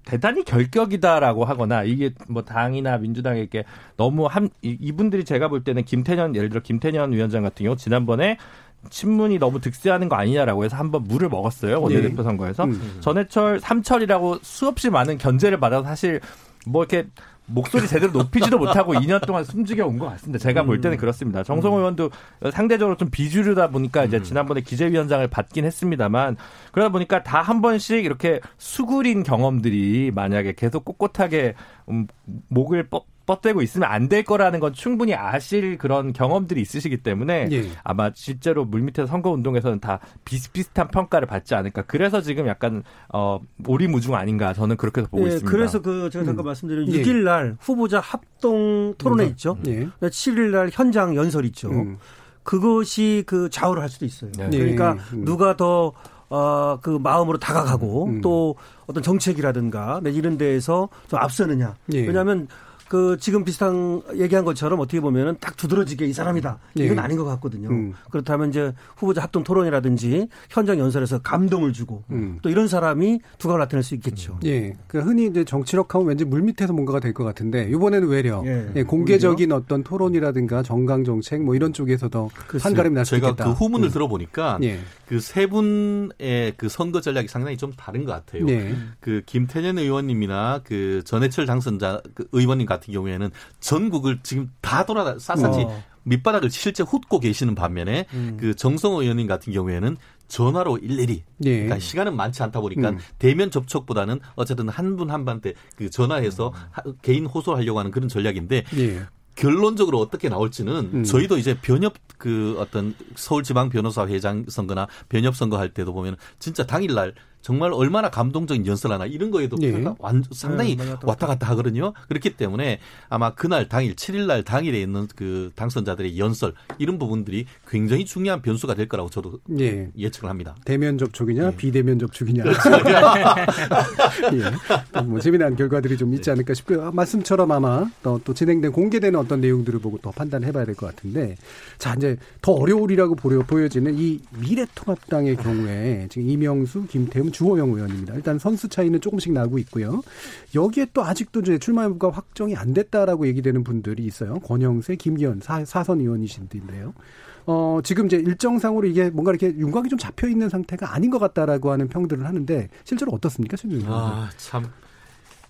대단히 결격이다라고 하거나 이게 뭐 당이나 민주당에게 너무 한 이- 이분들이 제가 볼 때는 김태년 예를 들어 김태년 위원장 같은 경우 지난번에 친문이 너무 득세하는 거 아니냐라고 해서 한번 물을 먹었어요 원내대표 선거에서 음. 전해철 삼철이라고 수없이 많은 견제를 받아서 사실 뭐 이렇게 목소리 제대로 높이지도 못하고 2년 동안 숨죽여 온 것 같습니다. 제가 볼 때는 그렇습니다. 정성호 의원도 상대적으로 좀 비주류다 보니까 이제 지난번에 기재위원장을 받긴 했습니다만 그러다 보니까 다 한 번씩 이렇게 수구린 경험들이 만약에 계속 꼿꼿하게 음, 목을 뻗, 뻗대고 있으면 안 될 거라는 건 충분히 아실 그런 경험들이 있으시기 때문에 예. 아마 실제로 물밑에서 선거 운동에서는 다 비슷비슷한 평가를 받지 않을까. 그래서 지금 약간 어 오리무중 아닌가 저는 그렇게 보고 예, 있습니다. 그래서 그 제가 잠깐 음. 말씀드린 예. 6일 날 후보자 합동 토론회 음. 있죠. 예. 7일 날 현장 연설 있죠. 음. 그것이 그 좌우를 할 수도 있어요. 네. 그러니까 음. 누가 더 어, 그 마음으로 다가가고 음. 또 어떤 정책이라든가 내 이런 데에서 좀 앞서느냐. 예. 왜냐하면 그 지금 비슷한 얘기한 것처럼 어떻게 보면은 딱 두드러지게 이 사람이다. 이건 예. 아닌 것 같거든요. 음. 그렇다면 이제 후보자 합동 토론이라든지 현장 연설에서 감동을 주고 음. 또 이런 사람이 두각을 나타낼 수 있겠죠. 예. 그 흔히 이제 정치력 하면 왠지 물 밑에서 뭔가가 될 것 같은데 이번에는 외려 예. 예, 공개적인 어떤 토론이라든가 정강 정책 뭐 이런 쪽에서 더. 한가름이 날수 제가 있겠다. 그 후문을 음. 들어보니까 예. 그세 분의 그 선거 전략이 상당히 좀 다른 것 같아요. 예. 그 김태년 의원님이나 그 전해철 당선자 그 의원님 같은 경우에는 전국을 지금 다 돌아다 샅샅이 어. 밑바닥을 실제 훑고 계시는 반면에 음. 그 정성호 의원님 같은 경우에는 전화로 일일이 예. 그러니까 시간은 많지 않다 보니까 음. 대면 접촉보다는 어쨌든 한 분 한 분한테 그 전화해서 하- 개인 호소하려고 하는 그런 전략인데 예. 결론적으로 어떻게 나올지는 음. 저희도 이제 변협 그 어떤 서울지방 변호사 회장 선거나 변협 선거 할 때도 보면 진짜 당일날 정말 얼마나 감동적인 연설 하나 이런 거에도 예. 표가 완, 상당히 네, 왔다 갔다 하거든요. 그렇기 때문에 아마 그날 당일 7일 날 당일에 있는 그 당선자들의 연설 이런 부분들이 굉장히 중요한 변수가 될 거라고 저도 예. 예측을 합니다. 대면 접촉이냐 예. 비대면 접촉이냐 그렇죠. 예. 또뭐 재미난 결과들이 좀 있지 않을까 싶고요. 아, 말씀처럼 아마 또, 또 진행된 공개되는 어떤 내용들을 보고 또 판단해 봐야 될 것 같은데 자 이제 더 어려울이라고 보여, 보여지는 이 미래통합당의 경우에 지금 이명수, 김태흠, 주호영 의원입니다. 일단 선수 차이는 조금씩 나고 있고요. 여기에 또 아직도 이제 출마 여부가 확정이 안 됐다라고 얘기되는 분들이 있어요. 권영세, 김기현 사, 사선 의원이신데요. 어, 지금 이제 일정상으로 이게 뭔가 이렇게 윤곽이 좀 잡혀 있는 상태가 아닌 것 같다라고 하는 평들을 하는데 실제로 어떻습니까, 최준 의원? 아, 참.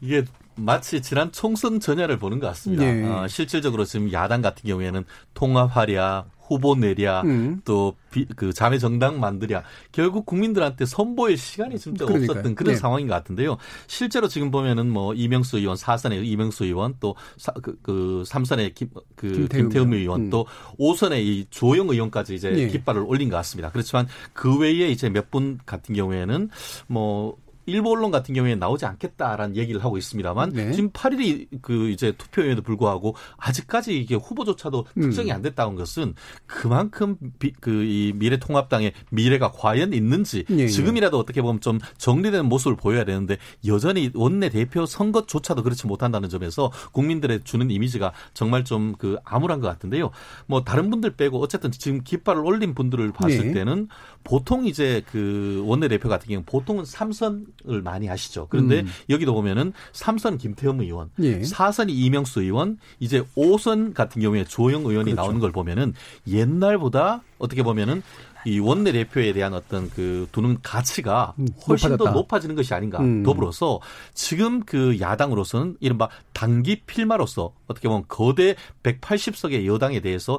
이게 마치 지난 총선 전야를 보는 것 같습니다. 네. 어, 실질적으로 지금 야당 같은 경우에는 통합하랴, 후보 내랴, 음. 또그 자매 정당 만들랴. 결국 국민들한테 선보일 시간이 진짜 그러니까요. 없었던 그런 네. 상황인 것 같은데요. 실제로 지금 보면은 뭐 이명수 의원, 사선의 이명수 의원, 또 그, 그 삼선의 김, 그 김태흠 김태흠 의원. 음. 또 오선의 이 조영 의원까지 이제 예. 깃발을 올린 것 같습니다. 그렇지만 그 외에 이제 몇 분 같은 경우에는 뭐 일부 언론 같은 경우에 나오지 않겠다라는 얘기를 하고 있습니다만 네. 지금 8일이 그 이제 투표에도 불구하고 아직까지 이게 후보조차도 음. 특정이 안 됐다는 것은 그만큼 그이 미래통합당의 미래가 과연 있는지 예, 예. 지금이라도 어떻게 보면 좀 정리된 모습을 보여야 되는데 여전히 원내 대표 선거조차도 그렇지 못한다는 점에서 국민들의 주는 이미지가 정말 좀 그 암울한 것 같은데요. 뭐 다른 분들 빼고 어쨌든 지금 깃발을 올린 분들을 봤을 네. 때는 보통 이제 그 원내 대표 같은 경우 는 보통은 삼선 주장을 많이 하시죠. 그런데 음. 여기도 보면은 삼선 김태흠 의원, 예. 사선이 이명수 의원, 이제 오선 같은 경우에 조영 의원이 그렇죠. 나오는 걸 보면은 옛날보다 어떻게 보면은 이 원내 대표에 대한 어떤 그 두는 가치가 음, 훨씬 높아졌다. 더 높아지는 것이 아닌가. 음. 더불어서 지금 그 야당으로서는 이른바 단기 필마로서 어떻게 보면 거대 180석의 여당에 대해서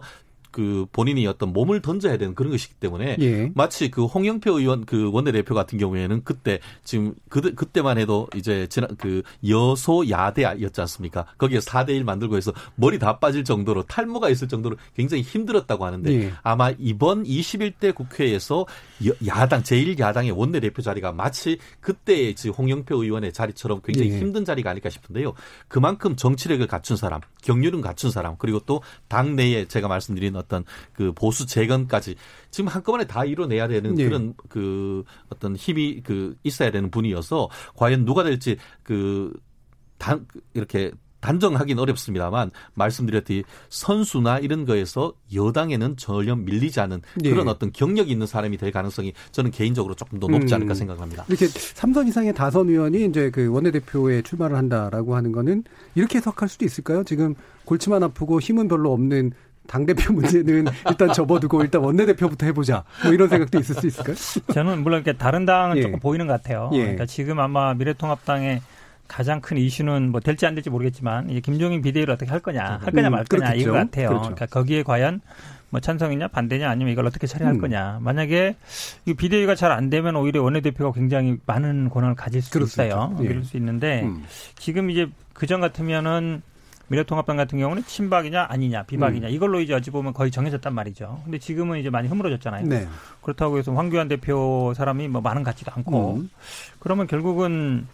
그 본인이 어떤 몸을 던져야 되는 그런 것이기 때문에 예. 마치 그 홍영표 의원 그 원내대표 같은 경우에는 그때 지금 그 그때만 해도 이제 지난 그 여소 야대였지 않습니까? 거기에 4대 1 만들고 해서 머리 다 빠질 정도로 탈모가 있을 정도로 굉장히 힘들었다고 하는데 예. 아마 이번 21대 국회에서 여- 야당 제1야당의 원내대표 자리가 마치 그때의 지금 홍영표 의원의 자리처럼 굉장히 예. 힘든 자리가 아닐까 싶은데요. 그만큼 정치력을 갖춘 사람, 경륜은 갖춘 사람, 그리고 또 당내에 제가 말씀드린 어떤 그 보수 재건까지 지금 한꺼번에 다 이뤄내야 되는 예. 그런 그 어떤 힘이 그 있어야 되는 분이어서 과연 누가 될지 그 단 이렇게 단정하기는 어렵습니다만 말씀드렸듯이 선수나 이런 거에서 여당에는 전혀 밀리지 않은 예. 그런 어떤 경력이 있는 사람이 될 가능성이 저는 개인적으로 조금 더 높지 음. 않을까 생각합니다. 이렇게 삼선 이상의 다선 의원이 이제 그 원내대표에 출마를 한다라고 하는 거는 이렇게 해석할 수도 있을까요? 지금 골치만 아프고 힘은 별로 없는 당대표 문제는 일단 접어두고 일단 원내대표부터 해보자. 뭐 이런 생각도 있을 수 있을까요? 저는 물론 이렇게 다른 당은 예. 조금 보이는 것 같아요. 예. 그러니까 지금 아마 미래통합당의 가장 큰 이슈는 뭐 될지 안 될지 모르겠지만 이제 김종인 비대위를 어떻게 할 거냐, 할 거냐 음, 말 거냐. 이거 같아요. 그렇죠. 그러니까 거기에 과연 뭐 찬성이냐 반대냐 아니면 이걸 어떻게 처리할 음. 거냐. 만약에 이 비대위가 잘 안 되면 오히려 원내대표가 굉장히 많은 권한을 가질 수 그럴 수 있어요. 예. 이럴 수 있는데 음. 지금 이제 그전 같으면은 미래통합당 같은 경우는 친박이냐 아니냐 비박이냐 이걸로 이제 어찌 보면 거의 정해졌단 말이죠. 근데 지금은 이제 많이 흐물어졌잖아요. 네. 그렇다고 해서 황교안 대표 사람이 뭐 많은 같지도 않고 음. 그러면 결국은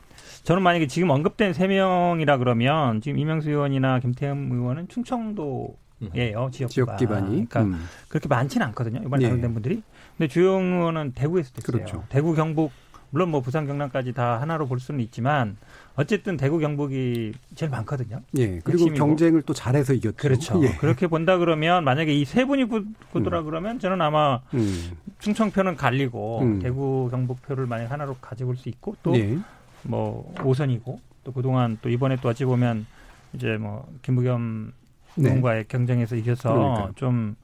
저는 만약에 지금 언급된 세 명이라 그러면 지금 이명수 의원이나 김태흠 의원은 충청도 예요 지역, 지역 기반 이. 그러니까 음. 그렇게 많지는 않거든요 이번에 예. 당선된 분들이. 근데 주영 의원은 대구에서 됐어요. 그렇죠. 대구 경북 물론 뭐 부산 경남까지 다 하나로 볼 수는 있지만 어쨌든 대구 경북이 제일 많거든요. 예. 그리고 핵심이고. 경쟁을 또 잘해서 이겼죠. 그렇죠. 예. 그렇게 본다 그러면 만약에 이 세 분이 굳- 굳더라 그러면 저는 아마 음. 충청표는 갈리고 음. 대구 경북표를 만약 하나로 가지고 올 수 있고 또 예. 뭐 오선이고 또 그동안 또 이번에 또 어찌 보면 이제 뭐 김부겸 네. 의원과의 경쟁에서 이겨서 그러니까요. 좀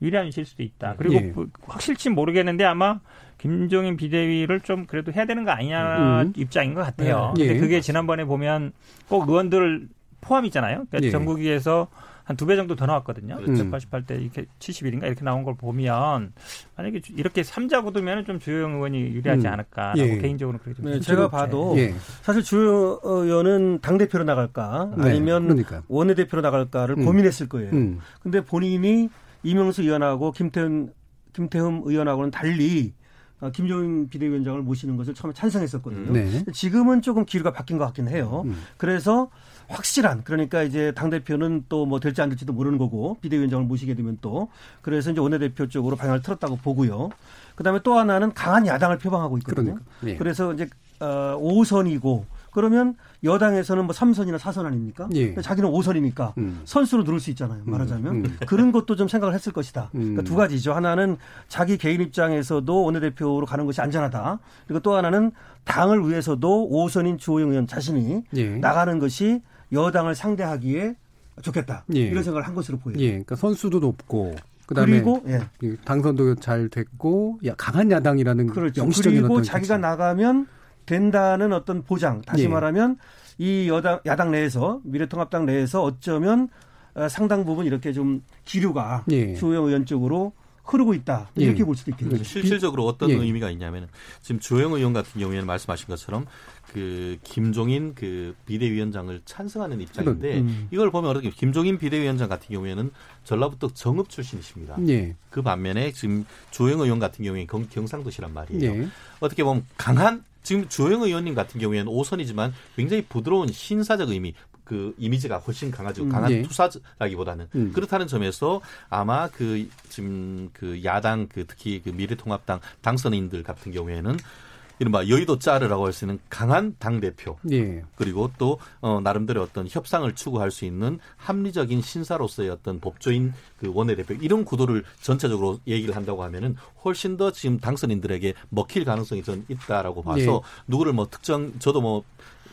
유리함이 실 수도 있다. 그리고 예. 그- 확실치 모르겠는데 아마 김종인 비대위를 좀 그래도 해야 되는 거 아니냐 음. 입장인 것 같아요. 예. 근데 그게 지난번에 보면 꼭 의원들 포함이잖아요. 그러니까 예. 전국위에서 한 두 배 정도 더 나왔거든요. 그렇죠. 188대 이렇게 71인가 이렇게 나온 걸 보면 만약에 주- 이렇게 삼자 구도면 좀 주영 의원이 유리하지 음. 않을까라고 예. 개인적으로 그렇게 좀 네, 제가. 봐도 예. 사실 주 의원은 당 대표로 나갈까 네, 아니면 그러니까. 원내 대표로 나갈까를 음. 고민했을 거예요. 음. 근데 본인이 이명수 의원하고 김태흠 김태흠 의원하고는 달리 어, 김종인 비대위원장을 모시는 것을 처음에 찬성했었거든요. 네. 지금은 조금 기류가 바뀐 것 같긴 해요. 음. 그래서 확실한 그러니까 이제 당 대표는 또 뭐 될지 안 될지도 모르는 거고 비대위원장을 모시게 되면 또 그래서 이제 원내대표 쪽으로 방향을 틀었다고 보고요. 그다음에 또 하나는 강한 야당을 표방하고 있거든요. 그러니까. 예. 그래서 이제 어, 5선이고 그러면 여당에서는 뭐 3선이나 4선 아닙니까? 예. 자기는 5선이니까 음. 선수로 누를 수 있잖아요. 말하자면 음. 그런 것도 좀 생각을 했을 것이다. 음. 그러니까 두 가지죠. 하나는 자기 개인 입장에서도 원내대표로 가는 것이 안전하다. 그리고 또 하나는 당을 위해서도 5선인 주호영 의원 자신이 예. 나가는 것이 여당을 상대하기에 좋겠다. 예. 이런 생각을 한 것으로 보여요. 예. 그러니까 선수도 높고 그다음에 그리고 예. 이 당선도 잘 됐고 야, 강한 야당이라는 그렇죠. 그리고 자기가. 나가면 된다는 어떤 보장. 다시 예. 말하면 이 여당 야당 내에서 미래통합당 내에서 어쩌면 어, 상당 부분 이렇게 좀 기류가 예. 주호영 의원 쪽으로 흐르고 있다. 예. 이렇게 볼 수도 있겠네요. 실질적으로 어떤 예. 의미가 있냐면 지금 조영 의원 같은 경우에는 말씀하신 것처럼 그 김종인 그 비대위원장을 찬성하는 입장인데 음. 이걸 보면 어떻게 김종인 비대위원장 같은 경우에는 전라북도 정읍 출신이십니다. 예. 그 반면에 지금 조영 의원 같은 경우에 경, 경상도시란 말이에요. 예. 어떻게 보면 강한 지금 조영 의원님 같은 경우에는 오선이지만 굉장히 부드러운 신사적 의미 그 이미지가 훨씬 강하죠. 음, 강한 예. 투사라기보다는 음. 그렇다는 점에서 아마 그 지금 그 야당 그 특히 그 미래통합당 당선인들 같은 경우에는 이른바 여의도 짜르라고 할 수 있는 강한 당 대표 예. 그리고 또 어, 나름대로 어떤 협상을 추구할 수 있는 합리적인 신사로서의 어떤 법조인 그 원내대표 이런 구도를 전체적으로 얘기를 한다고 하면은 훨씬 더 지금 당선인들에게 먹힐 가능성이 전 있다라고 봐서 예. 누구를 뭐 특정 저도 뭐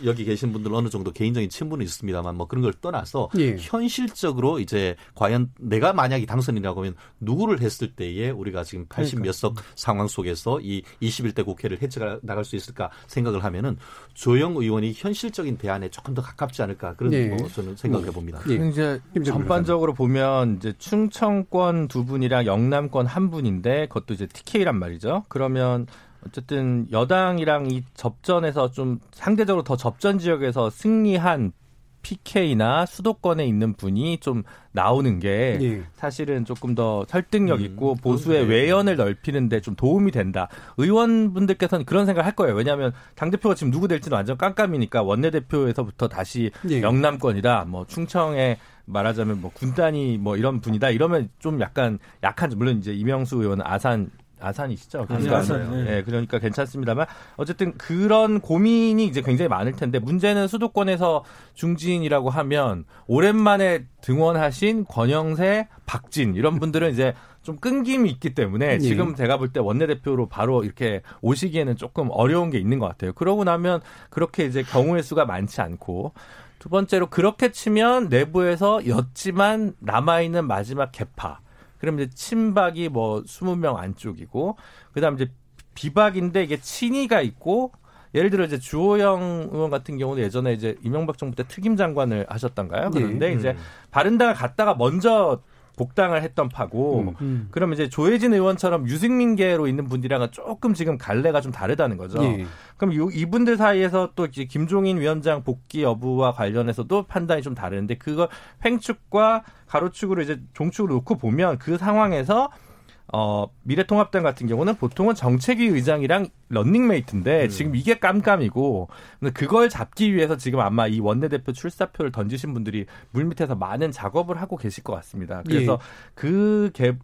여기 계신 분들 어느 정도 개인적인 친분은 있습니다만 뭐 그런 걸 떠나서 예. 현실적으로 이제 과연 내가 만약에 당선이라고 하면 누구를 했을 때에 우리가 지금 80몇석 상황 속에서 이 21대 국회를 헤쳐 나갈 수 있을까 생각을 하면은 조영 의원이 현실적인 대안에 조금 더 가깝지 않을까 그런 네. 뭐 저는 생각해 봅니다. 예. 이제 김정일 전반적으로 보면 이제 충청권 두 분이랑 영남권 한 분인데 그것도 이제 TK란 말이죠. 그러면 어쨌든 여당이랑 이 접전에서 좀 상대적으로 더 접전 지역에서 승리한 PK나 수도권에 있는 분이 좀 나오는 게 예. 사실은 조금 더 설득력 음, 있고 보수의 그건 그래요. 외연을 넓히는데 좀 도움이 된다. 의원분들께서는 그런 생각을 할 거예요. 왜냐하면 당 대표가 지금 누구 될지는 완전 깜깜이니까 원내대표에서부터 다시 예. 영남권이다. 뭐 충청에 말하자면 뭐 군단이 뭐 이런 분이다. 이러면 좀 약간 약한 물론 이제 이명수 의원은 아산 아산이시죠? 그러니까, 아산, 네. 예, 그러니까 괜찮습니다만 어쨌든 그런 고민이 이제 굉장히 많을 텐데 문제는 수도권에서 중진이라고 하면 오랜만에 등원하신 권영세, 박진 이런 분들은 이제 좀 끈김이 있기 때문에 예. 지금 제가 볼 때 원내대표로 바로 이렇게 오시기에는 조금 어려운 게 있는 것 같아요. 그러고 나면 그렇게 이제 경우의 수가 많지 않고 두 번째로 그렇게 치면 내부에서 였지만 남아있는 마지막 개파. 그럼 이제 친박이 뭐 20명 안쪽이고 그다음 이제 비박인데 이게 친이가 있고 예를 들어 이제 주호영 의원 같은 경우는 예전에 이제 이명박 정부 때 특임 장관을 하셨던가요? 네. 그런데 이제 음. 바른당을 갔다가 먼저 복당을 했던 파고 음. 그럼 이제 조혜진 의원처럼 유승민계로 있는 분들이랑은 조금 지금 갈래가 좀 다르다는 거죠. 예. 그럼 요, 이분들 사이에서 또 김종인 위원장 복귀 여부와 관련해서도 판단이 좀 다른데 그걸 횡축과 가로축으로 이제 종축을 놓고 보면 그 상황에서 어, 미래통합당 같은 경우는 보통은 정책위 의장이랑 런닝메이트인데 음. 지금 이게 깜깜이고 그걸 잡기 위해서 지금 아마 이 원내대표 출사표를 던지신 분들이 물밑에서 많은 작업을 하고 계실 것 같습니다. 그래서 예. 그 개,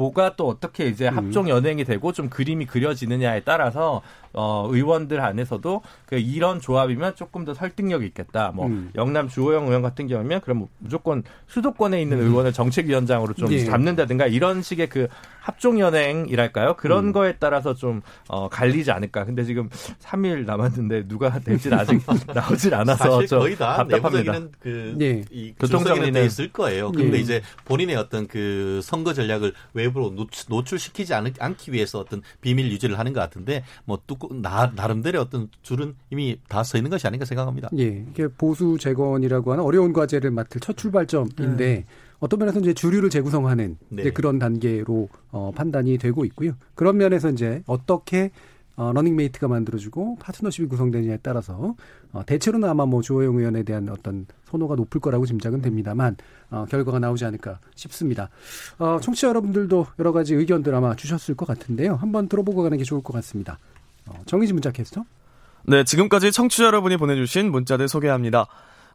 뭐가 또 어떻게 이제 음. 합종 연행이 되고 좀 그림이 그려지느냐에 따라서 어 의원들 안에서도 그 이런 조합이면 조금 더 설득력이 있겠다. 뭐 음. 영남 주호영 의원 같은 경우면 그럼 무조건 수도권에 있는 의원을 정책위원장으로 좀 음. 예. 잡는다든가 이런 식의 그 합종 연행이랄까요? 그런 음. 거에 따라서 좀 어, 갈리지 않을까. 근데 지금 3일 남았는데 누가 될지는 아직 나오질 않아서 사실 좀 거의 다 답답합니다. 내부적인 그 예. 이 교통정리는- 있을 거예요. 근데 예. 이제 본인의 어떤 그 선거 전략을 외 부로 노출, 노출 시키지 않, 않기 위해서 어떤 비밀 유지를 하는 것 같은데 뭐 뚜꾸 나 나름대로의 어떤 줄은 이미 다 서 있는 것이 아닌가 생각합니다. 예, 이게 보수 재건이라고 하는 어려운 과제를 맡을 첫 출발점인데 어떤 면에서 이제 주류를 재구성하는 네. 이제 그런 단계로 어, 판단이 되고 있고요. 그런 면에서 이제 어떻게 어, 러닝메이트가 만들어지고 파트너십이 구성되느냐에 따라서 어, 대체로는 아마 뭐 주호영 의원에 대한 어떤 선호가 높을 거라고 짐작은 됩니다만 어, 결과가 나오지 않을까 싶습니다. 어, 청취자 여러분들도 여러 가지 의견들 아마 주셨을 것 같은데요. 한번 들어보고 가는 게 좋을 것 같습니다. 어, 정의진 문자 캐스터. 네, 지금까지 청취자 여러분이 보내주신 문자들 소개합니다.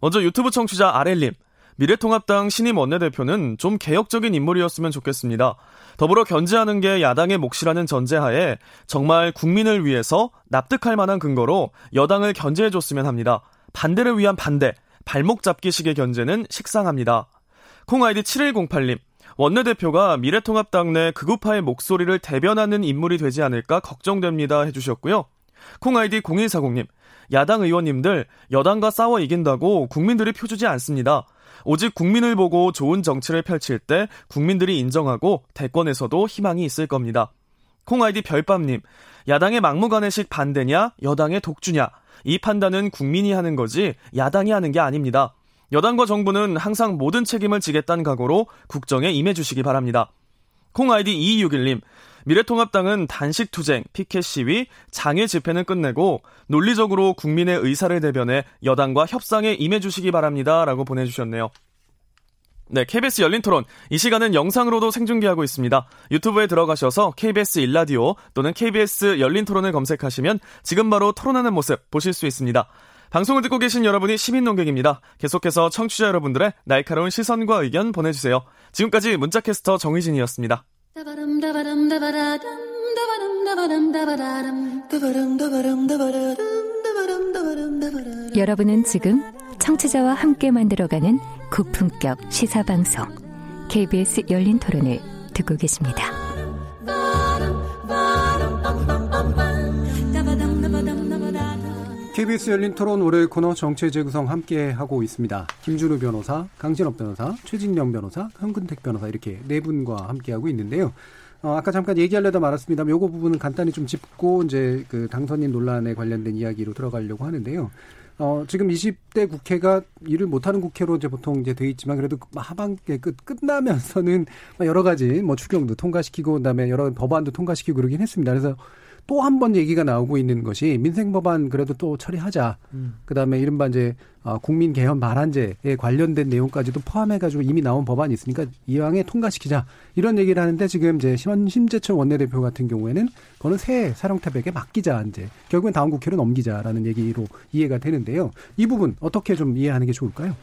먼저 유튜브 청취자 아렐님. 미래통합당 신임 원내대표는 좀 개혁적인 인물이었으면 좋겠습니다. 더불어 견제하는 게 야당의 몫이라는 전제하에 정말 국민을 위해서 납득할 만한 근거로 여당을 견제해줬으면 합니다. 반대를 위한 반대, 발목 잡기식의 견제는 식상합니다. 콩 아이디 7108님. 원내대표가 미래통합당 내 극우파의 목소리를 대변하는 인물이 되지 않을까 걱정됩니다 해주셨고요. 콩 아이디 0140님. 야당 의원님들 여당과 싸워 이긴다고 국민들이 표주지 않습니다. 오직 국민을 보고 좋은 정치를 펼칠 때 국민들이 인정하고 대권에서도 희망이 있을 겁니다. 콩아이디 별밤님. 야당의 막무가내식 반대냐 여당의 독주냐 이 판단은 국민이 하는 거지 야당이 하는 게 아닙니다. 여당과 정부는 항상 모든 책임을 지겠다는 각오로 국정에 임해주시기 바랍니다. 콩아이디 2261님, 미래통합당은 단식 투쟁, 피켓 시위, 장애 집회는 끝내고 논리적으로 국민의 의사를 대변해 여당과 협상에 임해 주시기 바랍니다. 라고 보내 주셨네요. 네, KBS 열린 토론. 이 시간은 영상으로도 생중계하고 있습니다. 유튜브에 들어가셔서 KBS 일라디오 또는 KBS 열린 토론을 검색하시면 지금 바로 토론하는 모습 보실 수 있습니다. 방송을 듣고 계신 여러분이 시민 농객입니다. 계속해서 청취자 여러분들의 날카로운 시선과 의견 보내주세요. 지금까지 문자캐스터 정의진이었습니다. 여러분은 지금 청취자와 함께 만들어가는 고품격 시사방송 KBS 열린 토론을 듣고 계십니다. KBS 열린 토론 월요일 코너 정치의 재구성 함께 하고 있습니다. 김준우 변호사, 강진업 변호사, 최진영 변호사, 현근택 변호사 이렇게 네 분과 함께 하고 있는데요. 어, 아까 잠깐 얘기하려다 말았습니다만 요거 부분은 간단히 좀 짚고 이제 그 당선인 논란에 관련된 이야기로 들어가려고 하는데요. 어, 지금 20대 국회가 일을 못하는 국회로 이제 보통 이제 돼 있지만 그래도 하반기 끝, 끝나면서는 여러 가지 뭐 추경도 통과시키고 그다음에 여러 법안도 통과시키고 그러긴 했습니다. 그래서 또 한 번 얘기가 나오고 있는 것이 민생 법안 그래도 또 처리하자. 음. 그다음에 이른바 이제 어, 국민 개헌 발안제에 관련된 내용까지도 포함해 가지고 이미 나온 법안이 있으니까 이왕에 통과시키자 이런 얘기를 하는데 지금 이제 심, 심재철 원내대표 같은 경우에는 그거는 새 사령탑에게 맡기자 이제 결국엔 다음 국회로 넘기자라는 얘기로 이해가 되는데요. 이 부분 어떻게 좀 이해하는 게 좋을까요?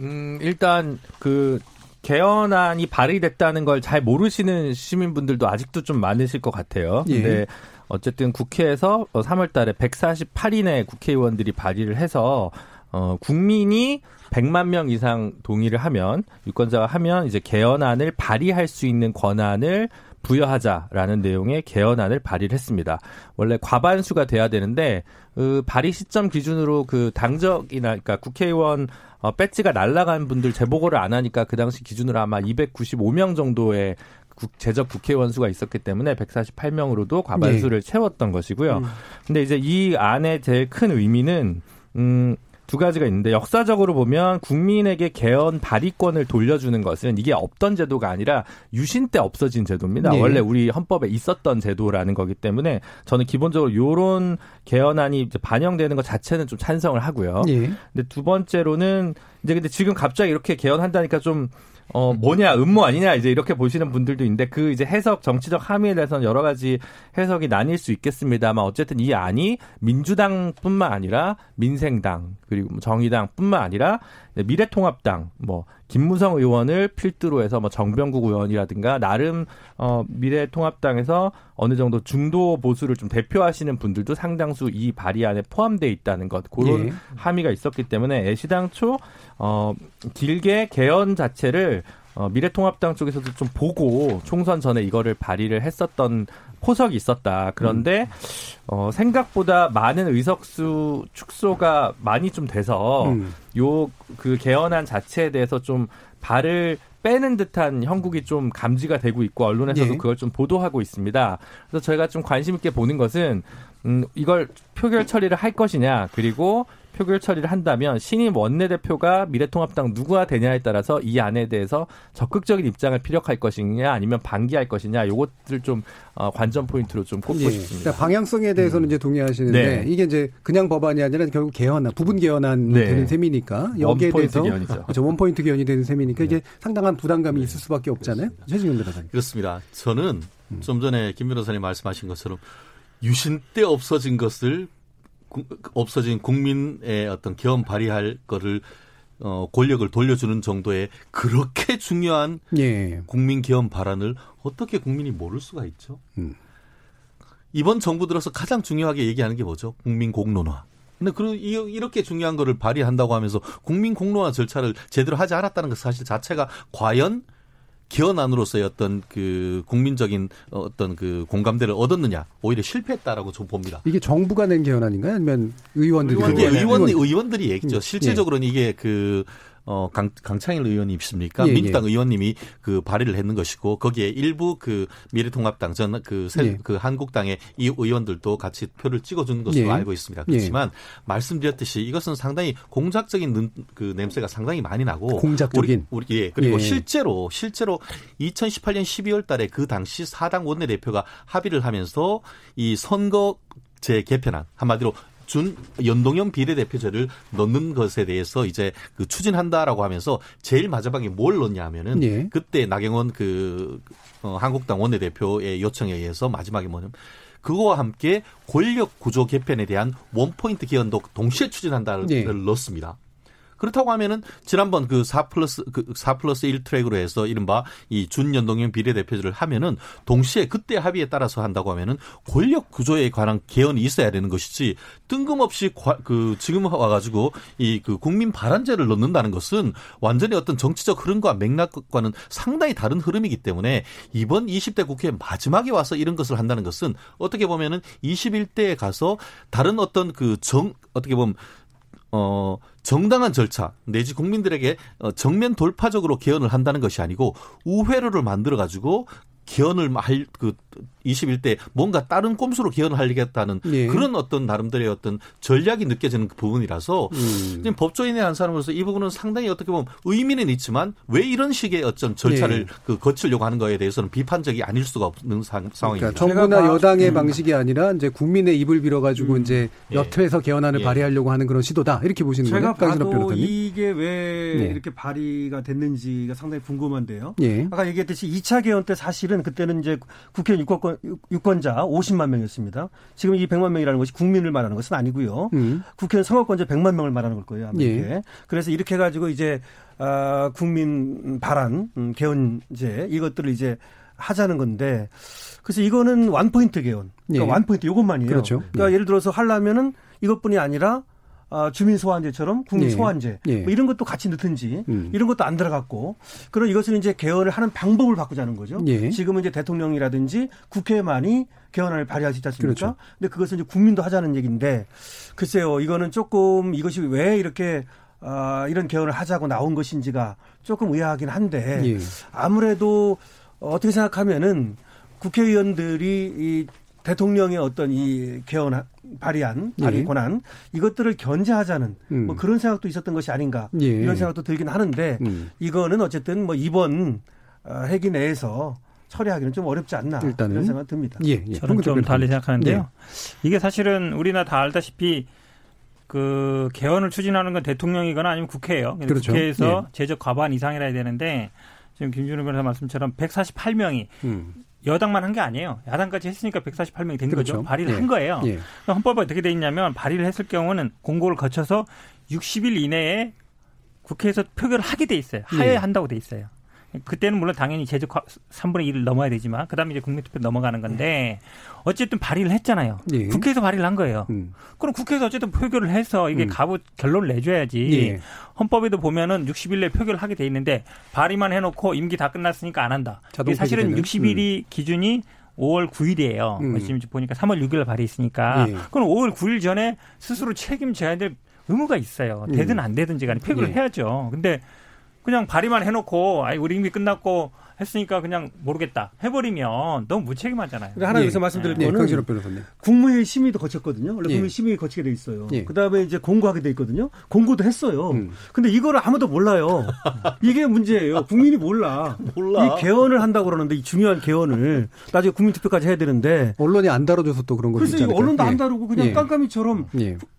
음, 일단 그 개헌안이 발의됐다는 걸 잘 모르시는 시민분들도 아직도 좀 많으실 것 같아요. 예. 근데 어쨌든 국회에서 3월 달에 148인의 국회의원들이 발의를 해서 어, 국민이 100만 명 이상 동의를 하면 유권자가 하면 이제 개헌안을 발의할 수 있는 권한을 부여하자라는 내용의 개헌안을 발의를 했습니다. 원래 과반수가 돼야 되는데 그 발의 시점 기준으로 그 당적이나 그러니까 국회의원 어, 배지가 날라간 분들 재보고를 안 하니까 그 당시 기준으로 아마 295명 정도의 국, 제적 국회의원 수가 있었기 때문에 148명으로도 과반수를 채웠던 것이고요. 근데 이제 이 안의 제일 큰 의미는 음, 두 가지가 있는데 역사적으로 보면 국민에게 개헌 발의권을 돌려주는 것은 이게 없던 제도가 아니라 유신 때 없어진 제도입니다. 네. 원래 우리 헌법에 있었던 제도라는 거기 때문에 저는 기본적으로 요런 개헌안이 반영되는 것 자체는 좀 찬성을 하고요. 예. 근데 두 번째로는 이제 근데 지금 갑자기 이렇게 개헌한다니까 좀 어, 뭐냐, 음모 아니냐, 이제 이렇게 보시는 분들도 있는데, 그 이제 해석, 정치적 함의에 대해서는 여러 가지 해석이 나뉠 수 있겠습니다만, 어쨌든 이 안이 민주당 뿐만 아니라 민생당, 그리고 뭐 정의당 뿐만 아니라 미래통합당, 뭐, 김무성 의원을 필두로 해서 뭐 정병국 의원이라든가, 나름, 어, 미래통합당에서 어느 정도 중도 보수를 좀 대표하시는 분들도 상당수 이 발의 안에 포함되어 있다는 것, 그런 예. 함의가 있었기 때문에 애시당초 어 길게 개헌 자체를 어, 미래통합당 쪽에서도 좀 보고 총선 전에 이거를 발의를 했었던 포석이 있었다. 그런데 어 생각보다 많은 의석수 축소가 많이 좀 돼서 음. 요그 개헌안 자체에 대해서 좀 발을 빼는 듯한 형국이 좀 감지가 되고 있고 언론에서도 예. 그걸 좀 보도하고 있습니다. 그래서 저희가 좀 관심 있게 보는 것은 음 이걸 표결 처리를 할 것이냐 그리고 표결 처리를 한다면 신임 원내대표가 미래통합당 누구가 되냐에 따라서 이 안에 대해서 적극적인 입장을 피력할 것이냐 아니면 반기할 것이냐 요것들 좀 어, 관전 포인트로 좀 꼽고 예. 싶습니다. 그러니까 방향성에 대해서는 이제 동의하시는데 네. 이게 이제 그냥 법안이 아니라 결국 개헌안, 부분 개헌안 네. 되는 셈이니까 여기에 대해서 개헌이죠. 그렇죠. 원 포인트 개헌이 되는 셈이니까 이게 상당한 부담감이 있을 수밖에 없잖아요. 최진영 변호사님. 그렇습니다. 저는 음. 좀 전에 김 변호사님 말씀하신 것처럼 유신 때 없어진 것을 구- 없어진 국민의 어떤 개헌 발의할 거를 어, 권력을 돌려주는 정도의 그렇게 중요한 예. 국민 개헌 발안을 어떻게 국민이 모를 수가 있죠? 음. 이번 정부 들어서 가장 중요하게 얘기하는 게 뭐죠? 국민 공론화. 근데 그 이- 이렇게 중요한 거를 발의한다고 하면서 국민 공론화 절차를 제대로 하지 않았다는 것 사실 자체가 과연 개헌안으로서의 어떤 그 국민적인 어떤 그 공감대를 얻었느냐 오히려 실패했다라고 좀 봅니다. 이게 정부가 낸 개헌안인가요? 아니면 의원들이 그게 낸 의원 의원- 의원들이 얘기죠. 음, 실질적으로는 이게 그 어, 강, 강창일 의원이 있습니까? 예, 민주당 예. 의원님이 그 발의를 했는 것이고 거기에 일부 그 미래통합당 전그 예. 그 한국당의 이 의원들도 같이 표를 찍어준 것으로 예. 알고 있습니다. 예. 그렇지만 말씀드렸듯이 이것은 상당히 공작적인 는- 그 냄새가 상당히 많이 나고 공작적인? 우리, 우리 예 그리고 예. 실제로 실제로 2018년 12월달에 그 당시 사당 원내대표가 합의를 하면서 이 선거 제 개편안 한마디로 준 연동형 비례대표제를 넣는 것에 대해서 이제 그 추진한다라고 하면서 제일 마지막에 뭘 넣냐 하면은 예. 그때 나경원 그 어, 한국당 원내대표의 요청에 의해서 마지막에 뭐냐면 그거와 함께 권력 구조 개편에 대한 원포인트 개헌도 동시에 추진한다를 예. 넣었습니다. 그렇다고 하면은 지난번 그 4 플러스 그4 플러스 1 트랙으로 해서 이른바 이 준연동형 비례대표제를 하면은 동시에 그때 합의에 따라서 한다고 하면은 권력 구조에 관한 개헌이 있어야 되는 것이지 뜬금없이 그 지금 와가지고 이 그 국민 발안제를 넣는다는 것은 완전히 어떤 정치적 흐름과 맥락과는 상당히 다른 흐름이기 때문에 이번 20대 국회 마지막에 와서 이런 것을 한다는 것은 어떻게 보면은 21대에 가서 다른 어떤 그 정 어떻게 보면 어, 정당한 절차 내지 국민들에게 어, 정면 돌파적으로 개헌을 한다는 것이 아니고 우회로를 만들어 가지고 개헌을 할그 21대 뭔가 다른 꼼수로 개헌을 하겠다는 예. 그런 어떤 나름대로의 어떤 전략이 느껴지는 그 부분이라서 음. 지금 법조인의 한 사람으로서 이 부분은 상당히 어떻게 보면 의미는 있지만 왜 이런 식의 어떤 절차를 예. 그 거치려고 하는 거에 대해서는 비판적이 아닐 수가 없는 사, 상황입니다. 그러니까 정부나 여당의 음. 방식이 아니라 이제 국민의 입을 빌어가지고 음. 이제 예. 여트에서 개헌안을 예. 발의하려고 하는 그런 시도다 이렇게 보시는 거예요. 제가 봐도 이게 왜 네. 이렇게 발의가 됐는지가 상당히 궁금한데요. 예. 아까 얘기했듯이 2차 개헌 때 사실은 그때는 이제 국회의원 유권 유권자 50만 명이었습니다. 지금 이 100만 명이라는 것이 국민을 말하는 것은 아니고요. 음. 국회의원 선거권자 100만 명을 말하는 걸 거예요. 아마 예. 그래서 이렇게 해가지고 이제 아, 국민 발안 음, 개헌제 이것들을 이제 하자는 건데 그래서 이거는 완포인트 개헌. 그러니까 예. 완포인트 이것만이에요. 그렇죠. 그러니까 예. 예를 들어서 하려면은 이것뿐이 아니라 어, 주민 소환제처럼 국민 예. 소환제 예. 뭐 이런 것도 같이 넣든지 음. 이런 것도 안 들어갔고 그럼 이것을 이제 개헌을 하는 방법을 바꾸자는 거죠. 예. 지금은 이제 대통령이라든지 국회만이 개헌을 발의할 수 있지 않습니까? 그렇죠. 근데 그것은 이제 국민도 하자는 얘기인데 글쎄요 이거는 조금 이것이 왜 이렇게 어, 이런 개헌을 하자고 나온 것인지가 조금 의아하긴 한데 예. 아무래도 어떻게 생각하면은 국회의원들이 이 대통령의 어떤 이 개헌 발의한 발의 예. 권한 이것들을 견제하자는 음. 뭐 그런 생각도 있었던 것이 아닌가 예. 이런 생각도 들긴 하는데 음. 이거는 어쨌든 뭐 이번 어, 회기 내에서 처리하기는 좀 어렵지 않나 일단은. 이런 생각 듭니다. 예, 예. 저는 좀 달리 생각하는데요. 예. 이게 사실은 우리나 다 알다시피 그 개헌을 추진하는 건 대통령이거나 아니면 국회예요. 그렇죠. 국회에서 예. 제적 과반 이상이라 해야 되는데 지금 김준호 변호사 말씀처럼 148명이 음. 여당만 한 게 아니에요. 야당까지 했으니까 148명이 된 그렇죠. 거죠. 발의를 예. 한 거예요. 예. 헌법에 어떻게 돼 있냐면 발의를 했을 경우는 공고를 거쳐서 60일 이내에 국회에서 표결을 하게 돼 있어요. 하여야 예. 한다고 돼 있어요. 그때는 물론 당연히 제적 3분의 1을 넘어야 되지만 그다음에 이제 국민투표 넘어가는 건데 어쨌든 발의를 했잖아요. 예. 국회에서 발의를 한 거예요. 음. 그럼 국회에서 어쨌든 표결을 해서 이게 음. 가부 결론을 내줘야지. 예. 헌법에도 보면은 60일 내 표결을 하게 돼 있는데 발의만 해놓고 임기 다 끝났으니까 안 한다. 사실은 60일이 음. 기준이 5월 9일이에요. 음. 지금 보니까 3월 6일 발의했으니까. 예. 그럼 5월 9일 전에 스스로 책임져야 될 의무가 있어요. 되든 음. 안 되든지 간에 표결을 예. 해야죠. 근데 그냥 발의만 해놓고 아이 우리 임기 끝났고 했으니까 그냥 모르겠다 해버리면 너무 무책임하잖아요. 하나 여기서 예. 말씀드릴 예. 거는 예. 국무회의 심의도 거쳤거든요. 원래 예. 국무회의 심의 거치게 돼 있어요. 예. 그다음에 이제 공고하게 돼 있거든요. 공고도 했어요. 음. 근데 이거를 아무도 몰라요. 이게 문제예요. 국민이 몰라. 몰라. 이 개헌을 한다고 그러는데 이 중요한 개헌을 나중에 국민투표까지 해야 되는데 언론이 안 다뤄줘서 또 그런 거죠. 그래서 이거 언론도 안 예. 다루고 그냥 깜깜이처럼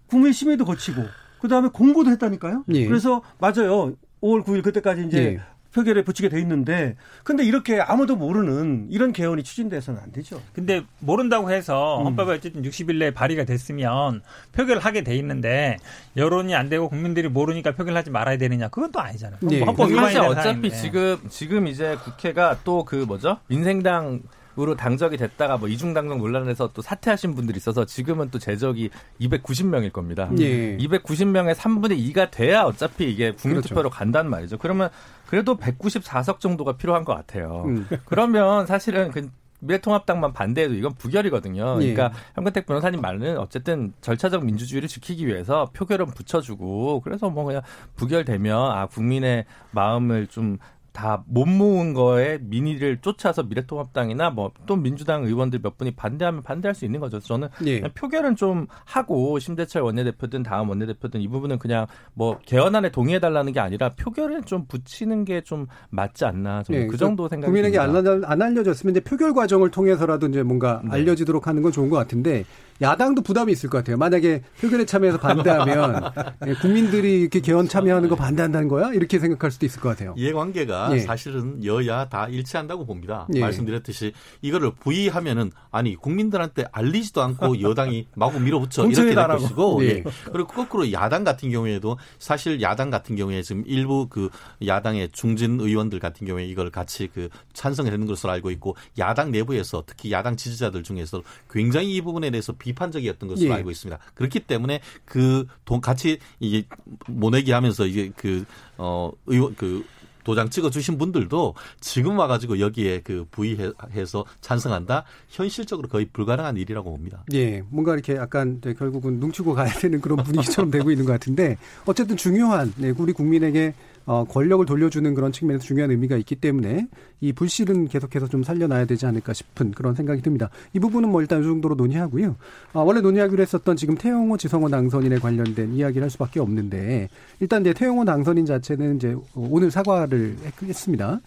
국무회의 심의도 거치고 그다음에 공고도 했다니까요. 그래서 맞아요. 5월 9일 그때까지 이제 예. 표결에 붙이게 돼 있는데 근데 이렇게 아무도 모르는 이런 개헌이 추진돼서는 안 되죠. 근데 모른다고 해서 음. 헌법에 어쨌든 60일 내에 발의가 됐으면 표결을 하게 돼 있는데 여론이 안 되고 국민들이 모르니까 표결하지 말아야 되느냐 그건 또 아니잖아요. 네. 헌법 사실 어차피 지금 지금 이제 국회가 또 그 뭐죠 민생당 으로 당적이 됐다가 뭐 이중당적 논란에서 또 사퇴하신 분들이 있어서 지금은 또 제적이 290명일 겁니다. 예. 290명의 3분의 2가 돼야 어차피 이게 국민투표로 그렇죠. 간다는 말이죠. 그러면 그래도 194석 정도가 필요한 것 같아요. 음. 그러면 사실은 그 미래통합당만 반대해도 이건 부결이거든요. 그러니까 예. 현근택 변호사님 말은 어쨌든 절차적 민주주의를 지키기 위해서 표결은 붙여주고 그래서 뭐 그냥 부결되면 아 국민의 마음을 좀 다 못 모은 거에 민의를 쫓아서 미래통합당이나 뭐 또 민주당 의원들 몇 분이 반대하면 반대할 수 있는 거죠. 저는 예. 표결은 좀 하고 심재철 원내대표든 다음 원내대표든 이 부분은 그냥 뭐 개헌안에 동의해 달라는 게 아니라 표결은 좀 붙이는 게 좀 맞지 않나. 저는 예. 그 정도 생각이 국민에게 안, 안 알려졌으면 이제 표결 과정을 통해서라도 이제 뭔가 네. 알려지도록 하는 건 좋은 것 같은데 야당도 부담이 있을 것 같아요. 만약에 표결에 참여해서 반대하면 예, 국민들이 이렇게 개헌 참여하는 거 반대한다는 거야? 이렇게 생각할 수도 있을 것 같아요. 이해관계가 예. 사실은 여야 다 일치한다고 봅니다. 예. 말씀드렸듯이 이거를 부의하면은 아니 국민들한테 알리지도 않고 여당이 마구 밀어붙여 이렇게 될. 것이고 예. 예. 그리고 거꾸로 야당 같은 경우에도 사실 야당 같은 경우에 지금 일부 그 야당의 중진 의원들 같은 경우에 이걸 같이 그 찬성을 했는 것으로 알고 있고 야당 내부에서 특히 야당 지지자들 중에서 굉장히 이 부분에 대해서 비 판적이었던 것으로 예. 알고 있습니다. 그렇기 때문에 그 돈 같이 이게 모내기 하면서 이게 그어 의원 그 도장 찍어 주신 분들도 지금 와가지고 여기에 그 부의해서 찬성한다 현실적으로 거의 불가능한 일이라고 봅니다. 예, 뭔가 이렇게 약간 이제 결국은 눈치고 가야 되는 그런 분위기처럼 되고 있는 것 같은데 어쨌든 중요한 네, 우리 국민에게 어, 권력을 돌려주는 그런 측면에서 중요한 의미가 있기 때문에 이 불씨는 계속해서 좀 살려놔야 되지 않을까 싶은 그런 생각이 듭니다. 이 부분은 뭐 일단 이 정도로 논의하고요. 아, 원래 논의하기로 했었던 지금 태영호 지성호 당선인에 관련된 이야기를 할 수밖에 없는데 일단 이제 태영호 당선인 자체는 이제 오늘 사과를 했- 했습니다.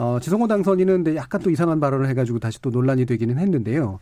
어, 지성호 당선인은 근데 약간 또 이상한 발언을 해가지고 다시 또 논란이 되기는 했는데요.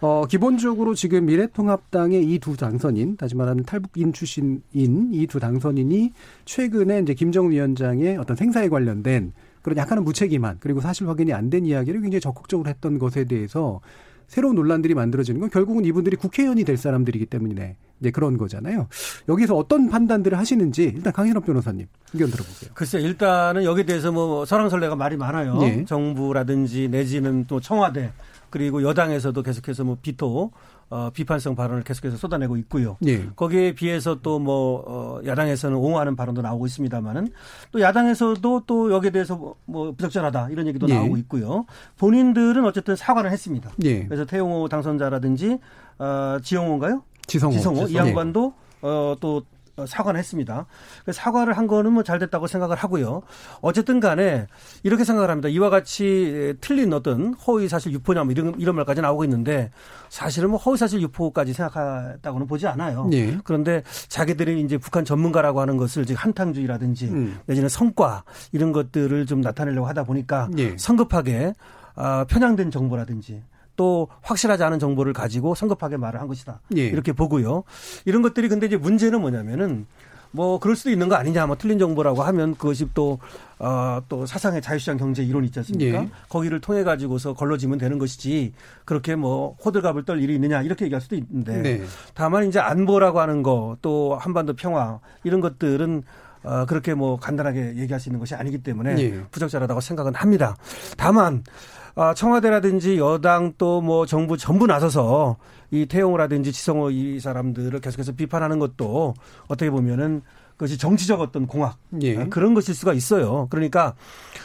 어, 기본적으로 지금 미래통합당의 이 두 당선인, 다시 말하면 탈북인 출신인 이 두 당선인이 최근에 이제 김정은 위원장의 어떤 생사에 관련된 그런 약간은 무책임한 그리고 사실 확인이 안 된 이야기를 굉장히 적극적으로 했던 것에 대해서 새로운 논란들이 만들어지는 건 결국은 이분들이 국회의원이 될 사람들이기 때문에 이제 그런 거잖아요. 여기서 어떤 판단들을 하시는지 일단 강신업 변호사님 의견 들어볼게요. 글쎄 일단은 여기에 대해서 뭐 설왕설래가 말이 많아요. 예. 정부라든지 내지는 또 청와대 그리고 여당에서도 계속해서 뭐 비토 어, 비판성 발언을 계속해서 쏟아내고 있고요. 예. 거기에 비해서 또 뭐 어, 야당에서는 옹호하는 발언도 나오고 있습니다만은 또 야당에서도 또 여기에 대해서 뭐, 뭐 부적절하다 이런 얘기도 예. 나오고 있고요. 본인들은 어쨌든 사과를 했습니다. 예. 그래서 태용호 당선자라든지 어, 지영호인가요? 지성호. 지성호 이 예. 양반도 어, 또 어, 사과를 했습니다. 그래서 사과를 한 거는 뭐 잘 됐다고 생각을 하고요. 어쨌든 간에 이렇게 생각을 합니다. 이와 같이 틀린 어떤 허위 사실 유포냐 뭐 이런, 이런 말까지 나오고 있는데 사실은 뭐 허위 사실 유포까지 생각했다고는 보지 않아요. 예. 그런데 자기들이 이제 북한 전문가라고 하는 것을 지금 한탕주의라든지 음. 내지는 성과 이런 것들을 좀 나타내려고 하다 보니까 예. 성급하게 아, 편향된 정보라든지 또 확실하지 않은 정보를 가지고 성급하게 말을 한 것이다. 예. 이렇게 보고요. 이런 것들이 근데 이제 문제는 뭐냐면은 뭐 그럴 수도 있는 거 아니냐, 뭐 틀린 정보라고 하면 그것이 또, 어, 또 사상의 자유시장 경제 이론 있지 않습니까? 예. 거기를 통해 가지고서 걸러지면 되는 것이지 그렇게 뭐 호들갑을 떨 일이 있느냐 이렇게 얘기할 수도 있는데 네. 다만 이제 안보라고 하는 거 또 한반도 평화 이런 것들은 어, 그렇게 뭐 간단하게 얘기할 수 있는 것이 아니기 때문에 예. 부적절하다고 생각은 합니다. 다만 아, 청와대라든지 여당 또 뭐 정부 전부 나서서 이 태용호라든지 지성호 이 사람들을 계속해서 비판하는 것도 어떻게 보면은 그것이 정치적 어떤 공학 예. 아, 그런 것일 수가 있어요. 그러니까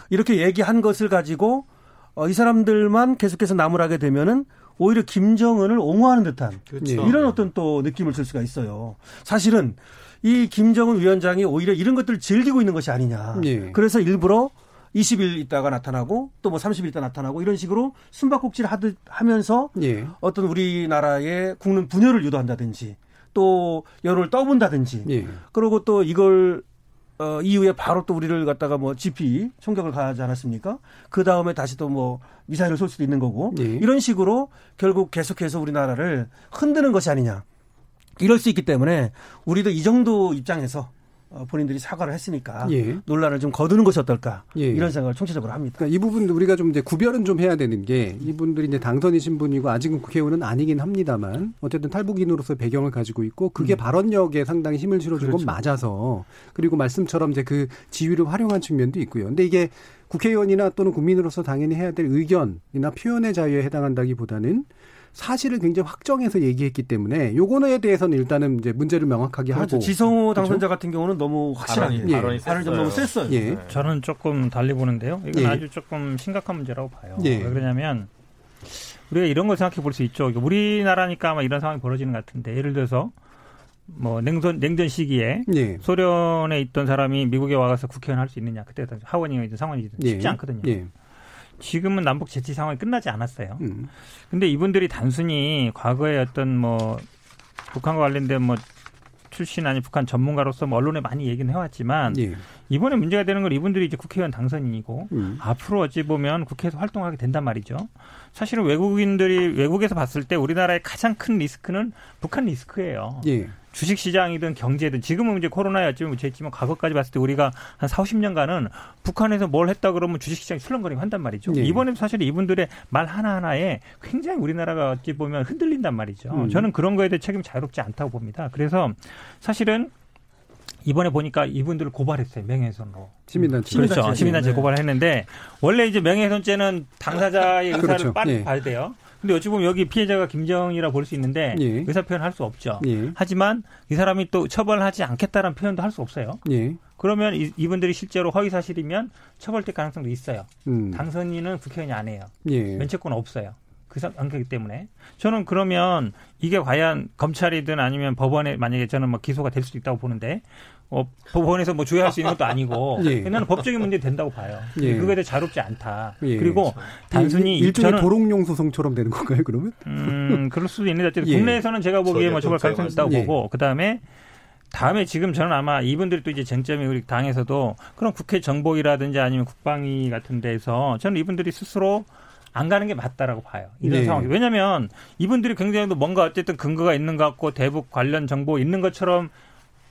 이렇게 얘기한 것을 가지고 어, 이 사람들만 계속해서 나무라게 되면은 오히려 김정은을 옹호하는 듯한 그렇죠. 이런 어떤 또 느낌을 줄 수가 있어요. 사실은 이 김정은 위원장이 오히려 이런 것들을 즐기고 있는 것이 아니냐. 예. 그래서 일부러 20일 있다가 나타나고 또 뭐 30일 있다 나타나고 이런 식으로 숨바꼭질을 하듯 하면서 예. 어떤 우리나라의 국는 분열을 유도한다든지 또 여론을 떠본다든지 예. 그리고 또 이걸 어, 이후에 바로 또 우리를 갖다가 뭐 GP 총격을 가하지 않았습니까? 그 다음에 다시 또 뭐 미사일을 쏠 수도 있는 거고 예. 이런 식으로 결국 계속해서 우리나라를 흔드는 것이 아니냐 이럴 수 있기 때문에 우리도 이 정도 입장에서 어, 본인들이 사과를 했으니까 예. 논란을 좀 거두는 것이 어떨까 예. 이런 생각을 총체적으로 합니다. 그러니까 이 부분 우리가 좀 이제 구별은 좀 해야 되는 게 이분들이 이제 당선이신 분이고 아직은 국회의원은 아니긴 합니다만 어쨌든 탈북인으로서 배경을 가지고 있고 그게 발언력에 상당히 힘을 실어준 건 음. 그렇죠. 맞아서 그리고 말씀처럼 이제 그 지위를 활용한 측면도 있고요. 근데 이게 국회의원이나 또는 국민으로서 당연히 해야 될 의견이나 표현의 자유에 해당한다기보다는 사실을 굉장히 확정해서 얘기했기 때문에 요거에 대해서는 일단은 이제 문제를 명확하게 그렇죠. 하고 지성호 당선자 같은 경우는 너무 확실하게 발언이, 예. 발언이 발을 좀 너무 셌어요. 예. 네. 저는 조금 달리 보는데요. 이건 예. 아주 조금 심각한 문제라고 봐요. 예. 왜 그러냐면 우리가 이런 걸 생각해 볼 수 있죠. 우리나라니까 아마 이런 상황이 벌어지는 것 같은데 예를 들어서 뭐 냉전 냉전 시기에 예. 소련에 있던 사람이 미국에 와서 국회의원 할 수 있느냐 그때 하원이든 상원이든 예. 쉽지 않거든요. 예. 지금은 남북 재치 상황이 끝나지 않았어요. 음. 근데 이분들이 단순히 과거에 어떤 뭐 북한과 관련된 뭐 출신 아닌 북한 전문가로서 뭐 언론에 많이 얘기는 해왔지만 예. 이번에 문제가 되는 건 이분들이 이제 국회의원 당선인이고 음. 앞으로 어찌 보면 국회에서 활동하게 된단 말이죠. 사실은 외국인들이 외국에서 봤을 때 우리나라의 가장 큰 리스크는 북한 리스크예요. 예. 주식 시장이든 경제든 지금은 이제 코로나에 어찌 묻혀있지만 과거까지 봤을 때 우리가 한 4, 50년간은 북한에서 뭘 했다 그러면 주식 시장이 술렁거리고 한단 말이죠. 예. 이번에도 사실 이분들의 말 하나하나에 굉장히 우리나라가 어찌 보면 흔들린단 말이죠. 음. 저는 그런 거에 대해 책임 자유롭지 않다고 봅니다. 그래서 사실은 이번에 보니까 이분들을 고발했어요. 명예훼손으로. 시민단체. 그렇죠. 시민단체. 네. 고발을 했는데 원래 이제 명예훼손죄는 당사자의 의사를 그렇죠. 빨리 예. 봐야 돼요. 근데 어찌 보면 여기 피해자가 김정이라 볼 수 있는데 예. 의사 표현 할 수 없죠. 예. 하지만 이 사람이 또 처벌하지 않겠다는 표현도 할 수 없어요. 예. 그러면 이, 이분들이 실제로 허위 사실이면 처벌될 가능성도 있어요. 음. 당선인은 국회의원이 아니에요. 예. 면책권 없어요. 그 상황이기 때문에 저는 그러면 이게 과연 검찰이든 아니면 법원에 만약에 저는 뭐 기소가 될 수도 있다고 보는데 어, 법원에서 뭐 조회할 수 있는 것도 아니고 예. 나는 법적인 문제 된다고 봐요. 예. 그거에 대해 자롭지 않다. 예. 그리고 단순히 일- 일종의 저는 도롱뇽 소송처럼 되는 건가요, 그러면? 음, 그럴 수도 있는데 어쨌든 예. 국내에서는 제가 보기에 뭐 처벌 저게 가능성이 있다고 예. 보고 그다음에 다음에 지금 저는 아마 이분들이 또 이제 쟁점이 우리 당에서도 그런 국회 정보위라든지 아니면 국방위 같은 데서 저는 이분들이 스스로 안 가는 게 맞다라고 봐요. 이런 네. 상황이. 왜냐면 이분들이 굉장히 또 뭔가 어쨌든 근거가 있는 것 같고 대북 관련 정보 있는 것처럼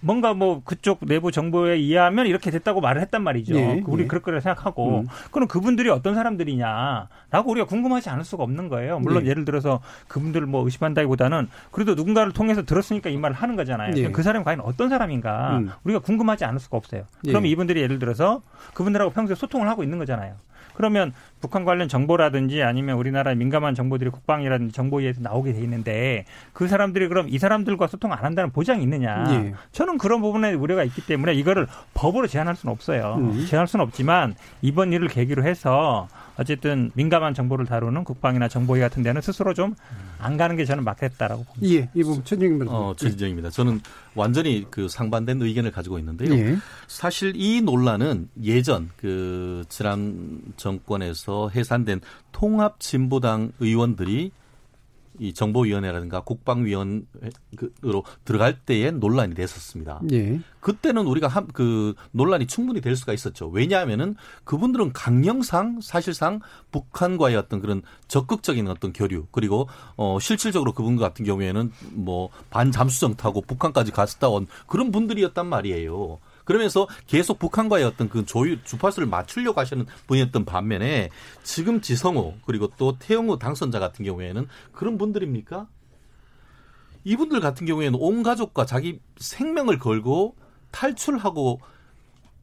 뭔가 뭐 그쪽 내부 정보에 의하면 이렇게 됐다고 말을 했단 말이죠. 예, 우리 예. 그럴 거라 생각하고 음. 그럼 그분들이 어떤 사람들이냐라고 우리가 궁금하지 않을 수가 없는 거예요. 물론 예. 예를 들어서 그분들을 뭐 의심한다기보다는 그래도 누군가를 통해서 들었으니까 이 말을 하는 거잖아요. 예. 그 사람이 과연 어떤 사람인가 음. 우리가 궁금하지 않을 수가 없어요. 예. 그럼 이분들이 예를 들어서 그분들하고 평소에 소통을 하고 있는 거잖아요. 그러면 북한 관련 정보라든지 아니면 우리나라의 민감한 정보들이 국방이라든지 정보위에서 나오게 돼 있는데 그 사람들이 그럼 이 사람들과 소통 안 한다는 보장이 있느냐? 예. 저는 그런 부분에 우려가 있기 때문에 이거를 법으로 제한할 수는 없어요. 음. 제한할 수는 없지만 이번 일을 계기로 해서 어쨌든 민감한 정보를 다루는 국방이나 정보위 같은 데는 스스로 좀 안 가는 게 저는 맞겠다라고 봅니다. 예, 이 부분 변호사. 어, 최진정입니다. 저는 완전히 그 상반된 의견을 가지고 있는데요. 예. 사실 이 논란은 예전 그 지난 정권에서 해산된 통합 진보당 의원들이 이 정보위원회라든가 국방위원회로 들어갈 때에 논란이 됐었습니다. 예. 그때는 우리가 한, 그 논란이 충분히 될 수가 있었죠. 왜냐하면은 그분들은 강령상 사실상 북한과의 어떤 그런 적극적인 어떤 교류 그리고 어 실질적으로 그분 같은 경우에는 뭐 반잠수정 타고 북한까지 갔다 온 그런 분들이었단 말이에요. 그러면서 계속 북한과의 어떤 그 조율 주파수를 맞추려고 하시는 분이었던 반면에 지금 지성호 그리고 또 태영호 당선자 같은 경우에는 그런 분들입니까? 이분들 같은 경우에는 온 가족과 자기 생명을 걸고 탈출하고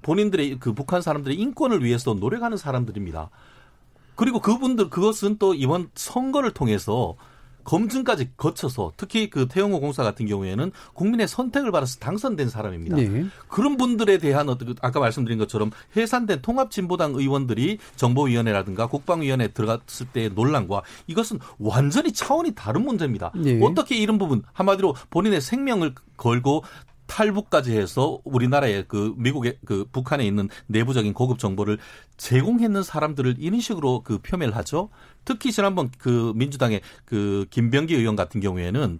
본인들의 그 북한 사람들의 인권을 위해서 노력하는 사람들입니다. 그리고 그분들 그것은 또 이번 선거를 통해서 검증까지 거쳐서 특히 그 태영호 공사 같은 경우에는 국민의 선택을 받아서 당선된 사람입니다. 예. 그런 분들에 대한 어떤 그 아까 말씀드린 것처럼 해산된 통합진보당 의원들이 정보위원회라든가 국방위원회에 들어갔을 때의 논란과 이것은 완전히 차원이 다른 문제입니다. 예. 어떻게 이런 부분 한마디로 본인의 생명을 걸고 탈북까지 해서 우리나라의 그 미국의 그 북한에 있는 내부적인 고급 정보를 제공했는 사람들을 이런 식으로 그 표명을 하죠. 특히 지난번 그 민주당의 그 김병기 의원 같은 경우에는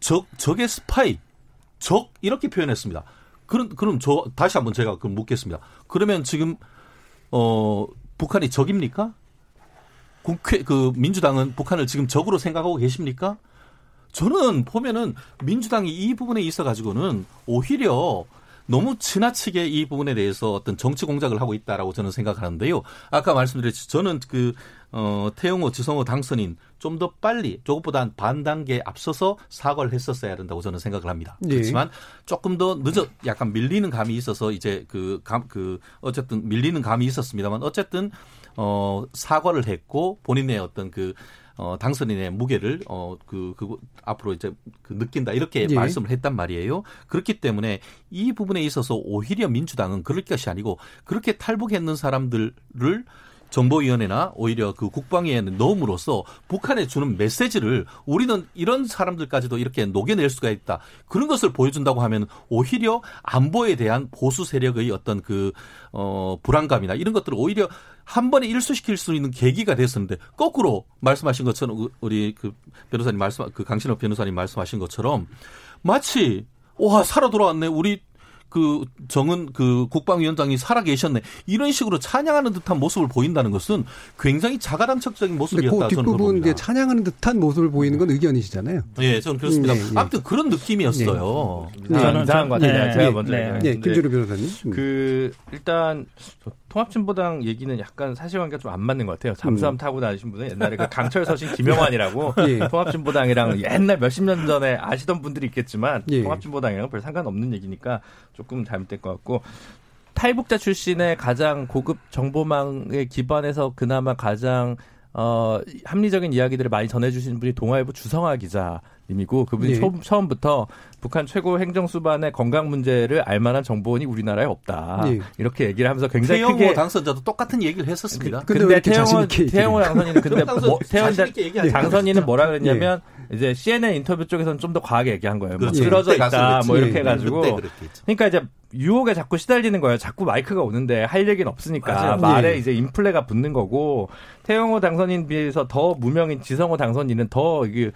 적 적의 스파이 적 이렇게 표현했습니다. 그럼 그럼 저 다시 한번 제가 그 묻겠습니다. 그러면 지금 어 북한이 적입니까? 국회 그 민주당은 북한을 지금 적으로 생각하고 계십니까? 저는 보면은 민주당이 이 부분에 있어 가지고는 오히려 너무 지나치게 이 부분에 대해서 어떤 정치 공작을 하고 있다라고 저는 생각하는데요. 아까 말씀드렸듯이 저는 그, 어, 태영호, 지성호 당선인 좀 더 빨리, 조금보다 반 단계 앞서서 사과를 했었어야 된다고 저는 생각을 합니다. 예. 그렇지만 조금 더 늦어, 약간 밀리는 감이 있어서 이제 그, 감, 그, 어쨌든 밀리는 감이 있었습니다만 어쨌든, 어, 사과를 했고 본인의 어떤 그, 어, 당선인의 무게를, 어, 그, 그, 앞으로 이제 그 느낀다. 이렇게 예. 말씀을 했단 말이에요. 그렇기 때문에 이 부분에 있어서 오히려 민주당은 그럴 것이 아니고 그렇게 탈북했는 사람들을 정보위원회나 오히려 그 국방위원회 넣음으로써 북한에 주는 메시지를 우리는 이런 사람들까지도 이렇게 녹여낼 수가 있다. 그런 것을 보여준다고 하면 오히려 안보에 대한 보수 세력의 어떤 그, 어, 불안감이나 이런 것들을 오히려 한 번에 일수시킬 수 있는 계기가 됐었는데 거꾸로 말씀하신 것처럼 우리 그 변호사님 말씀, 그 강신업 변호사님 말씀하신 것처럼 마치 와 살아 돌아왔네 우리 그 정은 그 국방위원장이 살아 계셨네 이런 식으로 찬양하는 듯한 모습을 보인다는 것은 굉장히 자가당착적인 모습이었다 그 저는 뒷부분 이제. 찬양하는 듯한 모습을 보이는 건 의견이시잖아요. 예, 저는 그렇습니다. 네, 네. 아무튼 그런 느낌이었어요. 네. 저는 이상한 것 같아요. 네. 제가 네. 먼저 네. 예, 김준호 변호사님. 음. 그 일단 통합진보당 얘기는 약간 사실관계가 좀 안 맞는 것 같아요. 잠수함 타고 다니신 분은 옛날에 그 강철 서신 김영환이라고 예. 통합진보당이랑 옛날 몇십 년 전에 아시던 분들이 있겠지만 예. 통합진보당이랑 별 상관없는 얘기니까 조금 잘못된 것 같고 탈북자 출신의 가장 고급 정보망에 기반해서 그나마 가장 어, 합리적인 이야기들을 많이 전해주시는 분이 동아일보 주성아 기자 님이고 그분이 예. 초, 처음부터 북한 최고 행정수반의 건강 문제를 알만한 정보원이 우리나라에 없다 예. 이렇게 얘기를 하면서 굉장히 태영호 크게 당선자도 똑같은 얘기를 했었습니다. 근데 왜 근데 자신 태영호 태영호 당선인은 근데 당선 뭐, 태영 당선인은 뭐라 그랬냐면 이제 CNN 인터뷰 쪽에서는 좀 더 과하게 얘기한 거예요. 뭐 그렇죠. 그때 가서 있다. 뭐 이렇게 예. 해가지고. 그러니까 이제 유혹에 자꾸 시달리는 거예요. 자꾸 마이크가 오는데 할 얘기는 없으니까 맞아요. 말에 예. 이제 인플레가 붙는 거고 태영호 당선인 비해서 더 무명인 지성호 당선인은 더 이게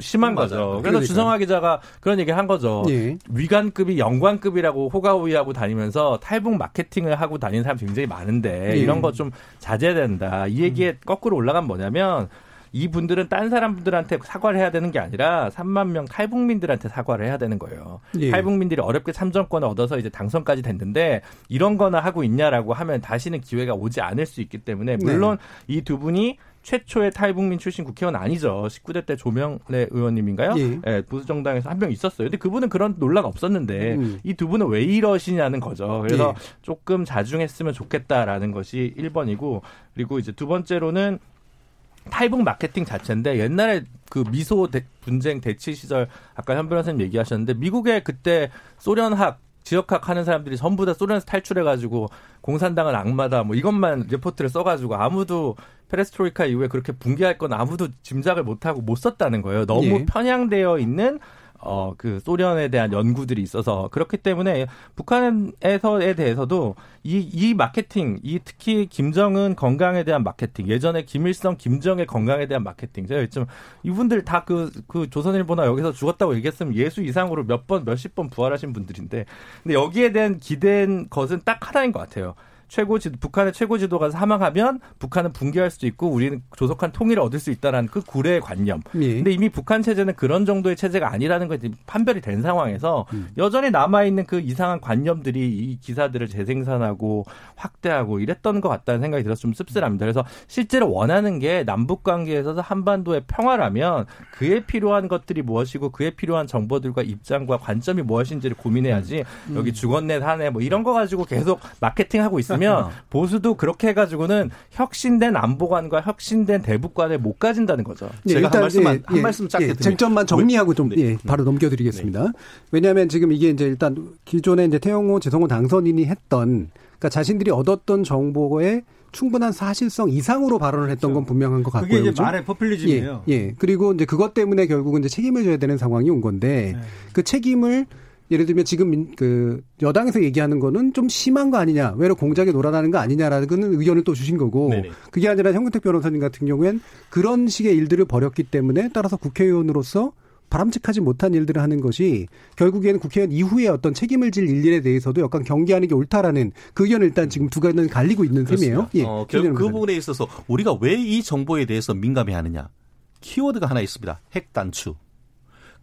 심한 맞아요. 거죠. 그래서 그러니까요. 주성화 기자가 그런 얘기를 한 거죠. 예. 위관급이 영관급이라고 호가호위하고 다니면서 탈북 마케팅을 하고 다니는 사람 굉장히 많은데 예. 이런 거 좀 자제된다. 이 얘기에 거꾸로 올라간 뭐냐면 이 분들은 딴 사람들한테 사과를 해야 되는 게 아니라 3만 명 탈북민들한테 사과를 해야 되는 거예요. 예. 탈북민들이 어렵게 참정권을 얻어서 이제 당선까지 됐는데 이런 거나 하고 있냐라고 하면 다시는 기회가 오지 않을 수 있기 때문에 물론 이두 분이 최초의 탈북민 출신 국회의원 아니죠. 19대 때 조명래 의원님인가요? 예. 예, 보수정당에서 한 명 있었어요. 근데 그분은 그런 논란 없었는데 음. 이두 분은 왜 이러시냐는 거죠. 그래서 예. 조금 자중했으면 좋겠다라는 것이 1번이고 그리고 이제 두 번째로는 탈북 마케팅 자체인데 옛날에 그 미소 대- 분쟁 대치 시절 아까 현 변호사님 얘기하셨는데 미국에 그때 소련학 지역학 하는 사람들이 전부 다 소련에서 탈출해가지고 공산당은 악마다 뭐 이것만 리포트를 써가지고 아무도 페레스트로이카 이후에 그렇게 붕괴할 건 아무도 짐작을 못하고 못 썼다는 거예요. 너무 예. 편향되어 있는 어, 그 소련에 대한 연구들이 있어서 그렇기 때문에 북한에서에 대해서도 이, 이 마케팅, 이 특히 김정은 건강에 대한 마케팅, 예전에 김일성, 김정의 건강에 대한 마케팅, 제가 좀 이분들 다 그, 그 조선일보나 여기서 죽었다고 얘기했으면 예수 이상으로 몇 번, 몇십 번 부활하신 분들인데, 근데 여기에 대한 기댄 것은 딱 하나인 것 같아요. 최고 지 북한의 최고 지도가 사망하면 북한은 붕괴할 수도 있고 우리는 조속한 통일을 얻을 수 있다라는 그 구례의 관념. 예. 근데 이미 북한 체제는 그런 정도의 체제가 아니라는 것이 판별이 된 상황에서 음. 여전히 남아 있는 그 이상한 관념들이 이 기사들을 재생산하고 확대하고 이랬던 것 같다는 생각이 들어서 좀 씁쓸합니다. 그래서 실제로 원하는 게 남북 관계에 있어서 한반도의 평화라면 그에 필요한 것들이 무엇이고 그에 필요한 정보들과 입장과 관점이 무엇인지를 고민해야지 음. 여기 죽었네 사네 뭐 이런 거 가지고 계속 마케팅하고 있으면 보수도 그렇게 해가지고는 혁신된 안보관과 혁신된 대북관을 못 가진다는 거죠. 제가 한 말씀만- 한 말씀 짧게 드리면- 쟁점만 정리하고 좀 네. 예, 바로 넘겨드리겠습니다. 왜냐하면 지금 이게 이제 일단 기존에 이제 태영호, 재성호 당선인이 했던 그러니까 자신들이 얻었던 정보에 충분한 사실성 이상으로 발언을 했던 건 분명한 것 같고요. 그게 이제 그죠? 말의 포퓰리즘이에요. 예, 예. 그리고 이제 그것 때문에 결국은 이제 책임을 져야 되는 상황이 온 건데 네. 그 책임을 예를 들면 지금 민- 그 여당에서 얘기하는 거는 좀 심한 거 아니냐, 외로 공작에 놀아나는 거 아니냐라는 의견을 또 주신 거고 네네. 그게 아니라 현근택 변호사님 같은 경우엔 그런 식의 일들을 벌였기 때문에 따라서 국회의원으로서 바람직하지 못한 일들을 하는 것이 결국에는 국회의원 이후에 어떤 책임을 질 일들에 대해서도 약간 경계하는 게 옳다라는 그 의견을 일단 지금 두 가지는 갈리고 있는 셈이에요. 그렇습니다. 어, 결국 그 부분에 있어서 우리가 왜 이 정보에 대해서 민감해 하느냐 키워드가 하나 있습니다. 핵 단추.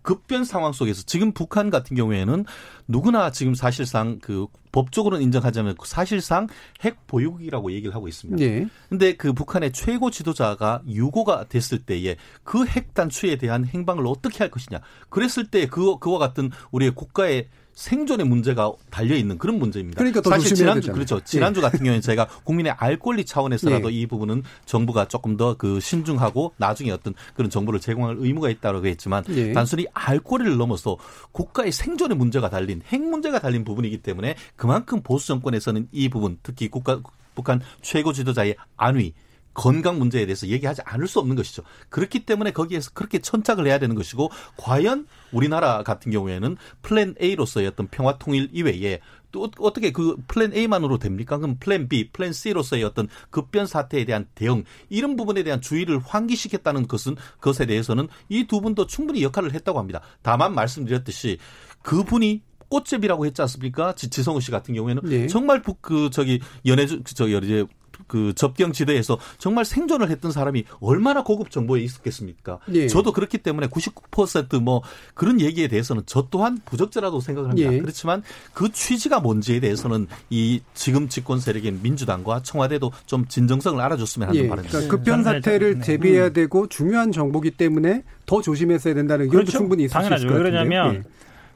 급변 상황 속에서 지금 북한 같은 경우에는 누구나 지금 사실상 그 법적으로는 인정하자면 사실상 핵 보유국이라고 얘기를 하고 있습니다. 예. 근데 그 북한의 최고 지도자가 유고가 됐을 때에 그 핵 단추에 대한 행방을 어떻게 할 것이냐. 그랬을 때 그, 그와 같은 우리의 국가의 생존의 문제가 달려 있는 그런 문제입니다. 그러니까 더 사실 지난주 되잖아요. 그렇죠. 지난주 같은 경우에는 제가 국민의 알 권리 차원에서라도 예. 이 부분은 정부가 조금 더 그 신중하고 나중에 어떤 그런 정보를 제공할 의무가 있다고 했지만 예. 단순히 알 권리를 넘어서 국가의 생존의 문제가 달린 핵 문제가 달린 부분이기 때문에 그만큼 보수 정권에서는 이 부분 특히 국가 북한 최고 지도자의 안위 건강 문제에 대해서 얘기하지 않을 수 없는 것이죠. 그렇기 때문에 거기에서 그렇게 천착을 해야 되는 것이고 과연 우리나라 같은 경우에는 플랜 A로서의 어떤 평화 통일 이외에 또 어- 어떻게 그 플랜 A만으로 됩니까? 그럼 플랜 B, 플랜 C로서의 어떤 급변 사태에 대한 대응 이런 부분에 대한 주의를 환기시켰다는 것은 것에 대해서는 이 두 분도 충분히 역할을 했다고 합니다. 다만 말씀드렸듯이 그분이 꽃제비라고 했지 않습니까? 지- 지성우 씨 같은 경우에는 네. 정말 부- 그 저기 연예 저기 이제 그 접경 지대에서 정말 생존을 했던 사람이 얼마나 고급 정보에 있었겠습니까? 예. 저도 그렇기 때문에 99%뭐 그런 얘기에 대해서는 저 또한 부적절하다고 생각을 합니다. 예. 그렇지만 그 취지가 뭔지에 대해서는 이 지금 집권 세력인 민주당과 청와대도 좀 진정성을 알아줬으면 하는 예, 바람입니다. 그러니까 급변 사태를 네. 대비해야 되고 중요한 정보기 때문에 더 조심했어야 된다는 의견도 그렇죠. 충분히 있을 수 당연하죠. 있을 것왜 같은데요. 그러냐면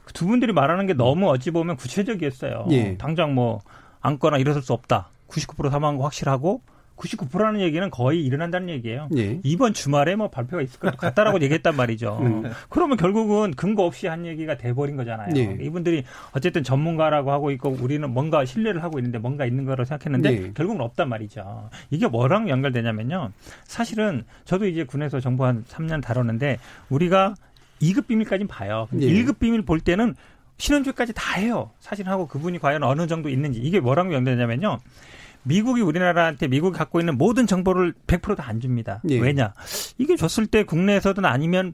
그두 분들이 말하는 게 너무 어찌 보면 구체적이었어요. 예. 당장 뭐 안거나 일어설 수 없다. 99% 사망한 거 확실하고 99%라는 얘기는 거의 일어난다는 얘기예요. 예. 이번 주말에 뭐 발표가 있을 것 같다라고 얘기했단 말이죠. 음. 그러면 결국은 근거 없이 한 얘기가 돼버린 거잖아요. 예. 이분들이 어쨌든 전문가라고 하고 있고 우리는 뭔가 신뢰를 하고 있는데 뭔가 있는 거라고 생각했는데 예. 결국은 없단 말이죠. 이게 뭐랑 연결되냐면요. 사실은 저도 이제 군에서 정부 한 3년 다뤘는데 우리가 2급 비밀까지는 봐요. 근데 예. 1급 비밀 볼 때는 신원조회까지 다 해요. 사실하고 그분이 과연 어느 정도 있는지 이게 뭐랑 연결되냐면요. 미국이 우리나라한테 미국이 갖고 있는 모든 정보를 100%다 안 줍니다. 예. 왜냐? 이게 줬을 때 국내에서든 아니면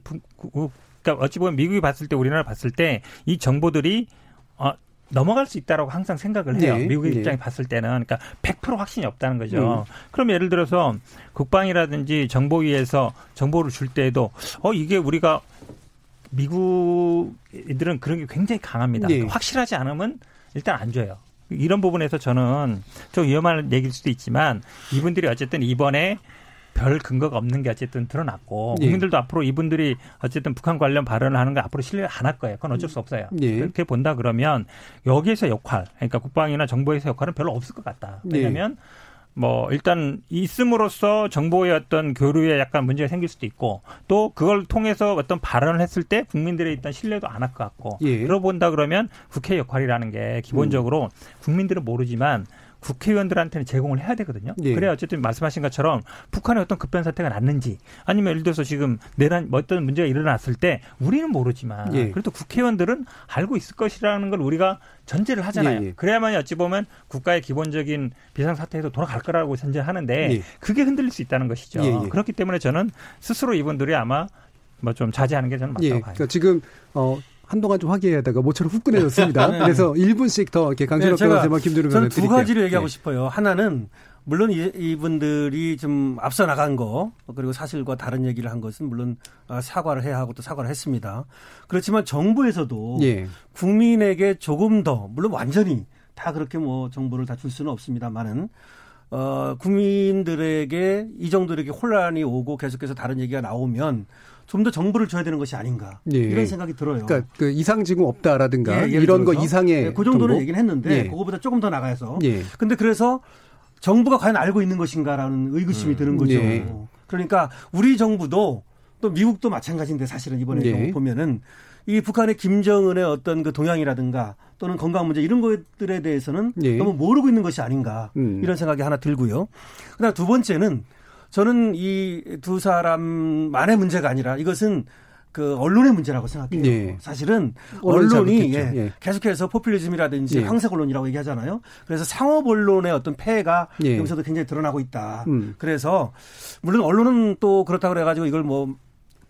그러니까 어찌 보면 미국이 봤을 때 우리나라 봤을 때 이 정보들이 어, 넘어갈 수 있다라고 항상 생각을 해요. 예. 미국의 예. 입장에 봤을 때는 그러니까 100% 확신이 없다는 거죠. 음. 그럼 예를 들어서 국방이라든지 정보위에서 정보를 줄 때에도 어 이게 우리가 미국 애들은 그런 게 굉장히 강합니다. 예. 확실하지 않으면 일단 안 줘요. 이런 부분에서 저는 좀 위험한 얘기일 수도 있지만 이분들이 어쨌든 이번에 별 근거가 없는 게 어쨌든 드러났고 예. 국민들도 앞으로 이분들이 어쨌든 북한 관련 발언을 하는 거 앞으로 신뢰 안 할 거예요. 그건 어쩔 수 없어요. 예. 그렇게 본다 그러면 여기에서 역할, 그러니까 국방이나 정보에서 역할은 별로 없을 것 같다. 예. 왜냐하면 뭐 일단 있음으로써 정보의 어떤 교류에 약간 문제가 생길 수도 있고 또 그걸 통해서 어떤 발언을 했을 때 국민들의 일단 신뢰도 안 할 것 같고 예. 음. 그러고 본다 그러면 국회 역할이라는 게 기본적으로 국민들은 모르지만 국회의원들한테는 제공을 해야 되거든요. 예. 그래야 어쨌든 말씀하신 것처럼 북한의 어떤 급변 사태가 났는지 아니면 예를 들어서 지금 내란 뭐 어떤 문제가 일어났을 때 우리는 모르지만 예. 그래도 국회의원들은 알고 있을 것이라는 걸 우리가 전제를 하잖아요. 예, 예. 그래야만 어찌 보면 국가의 기본적인 비상 사태에도 돌아갈 거라고 전제하는데 예. 그게 흔들릴 수 있다는 것이죠. 예, 예. 그렇기 때문에 저는 스스로 이분들이 아마 뭐 좀 자제하는 게 저는 맞다고 예, 봐요. 그러니까 지금 어 한동안 좀 화기애애하다가 모처럼 후끈해졌습니다. 네. 그래서 1분씩 더 이렇게 강신업 네, 변호사와 김준우 변호사 저는 두 가지를 얘기하고 예. 싶어요. 하나는 물론 이, 이분들이 좀 앞서 나간 거 그리고 사실과 다른 얘기를 한 것은 물론 아, 사과를 해야 하고 또 사과를 했습니다. 그렇지만 정부에서도 예. 국민에게 조금 더 물론 완전히 다 그렇게 뭐 정보를 다 줄 수는 없습니다만은 어, 국민들에게 이 정도 이렇게 혼란이 오고 계속해서 다른 얘기가 나오면 좀 더 정보를 줘야 되는 것이 아닌가 예. 이런 생각이 들어요. 그러니까 그 이상 징후 없다라든가 예, 이런 거. 이상의 네, 그 정도는 정보? 얘기는 했는데 예. 그거보다 조금 더 나가서 예. 근데 그래서 정부가 과연 알고 있는 것인가라는 의구심이 드는 거죠. 예. 그러니까 우리 정부도 또 미국도 마찬가지인데 사실은 이번에 예. 보면은 이 북한의 김정은의 어떤 그 동향이라든가 또는 건강 문제 이런 것들에 대해서는 예. 너무 모르고 있는 것이 아닌가 음. 이런 생각이 하나 들고요. 그다음 두 번째는 저는 이 두 사람만의 문제가 아니라 이것은 그 언론의 문제라고 생각해요. 예. 사실은 언론이. 예, 예. 계속해서 포퓰리즘이라든지 예. 황색 언론이라고 얘기하잖아요. 그래서 상업 언론의 어떤 폐해가 예. 여기서도 굉장히 드러나고 있다. 음. 그래서 물론 언론은 또 그렇다 그래가지고 이걸 뭐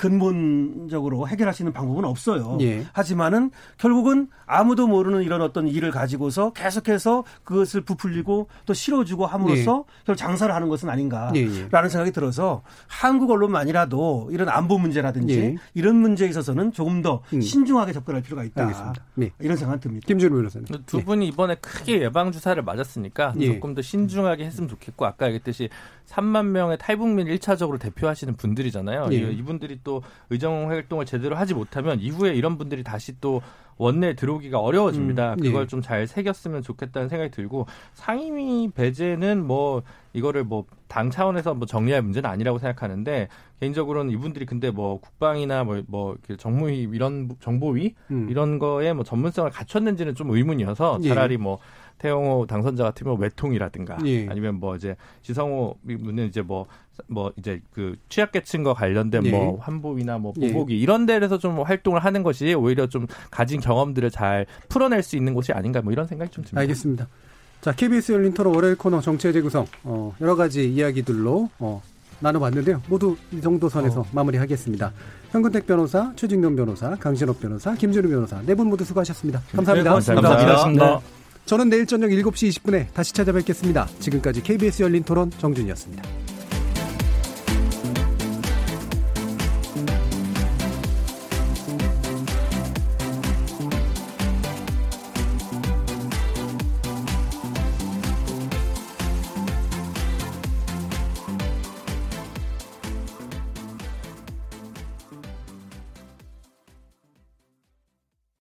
근본적으로 해결할 수 있는 방법은 없어요. 예. 하지만은 결국은 아무도 모르는 이런 어떤 일을 가지고서 계속해서 그것을 부풀리고 또 실어주고 함으로써 결국 장사를 하는 것은 아닌가라는 예, 예. 생각이 들어서 한국 언론만이라도 이런 안보 문제라든지 예. 이런 문제에 있어서는 조금 더 음. 신중하게 접근할 필요가 있다. 예. 이런 생각이 듭니다. 김준우 변호사님. 두 예. 분이 이번에 크게 예방 주사를 맞았으니까 예. 조금 더 신중하게 했으면 좋겠고 아까 얘기했듯이 3만 명의 탈북민 1차적으로 대표하시는 분들이잖아요. 예. 이- 이분들이 또 의정 활동을 제대로 하지 못하면 이후에 이런 분들이 다시 또 원내에 들어오기가 어려워집니다. 음, 그걸 예. 좀잘 새겼으면 좋겠다는 생각이 들고 상임위 배제는 뭐 이거를 뭐 당 차원에서 뭐 정리할 문제는 아니라고 생각하는데 개인적으로는 이분들이 근데 뭐 국방이나 뭐, 뭐 정무위 이런 정보위 음. 이런 거에 뭐 전문성을 갖췄는지는 좀 의문이어서 예. 차라리 뭐 태영호 당선자 같으면 외통이라든가 예. 아니면 뭐 이제 지성호 분은 이제 뭐 뭐 이제 그 취약계층과 관련된 예. 뭐 환복이나 뭐 예. 보복이 이런 데에서 좀 활동을 하는 것이 오히려 좀 가진 경험들을 잘 풀어낼 수 있는 곳이 아닌가 뭐 이런 생각이 좀 듭니다. 알겠습니다. 자, KBS 열린 토론 월요일 코너 정치의 재구성, 어, 여러 가지 이야기들로, 어, 나눠봤는데요. 모두 이 정도 선에서 어. 마무리하겠습니다. 현근택 변호사, 최진경 변호사, 강진업 변호사, 김준우 변호사, 네 분 모두 수고하셨습니다. 감사합니다. 네, 고맙습니다. 감사합니다. 저는 내일 저녁 7시 20분에 다시 찾아뵙겠습니다. 지금까지 KBS 열린 토론 정준이었습니다.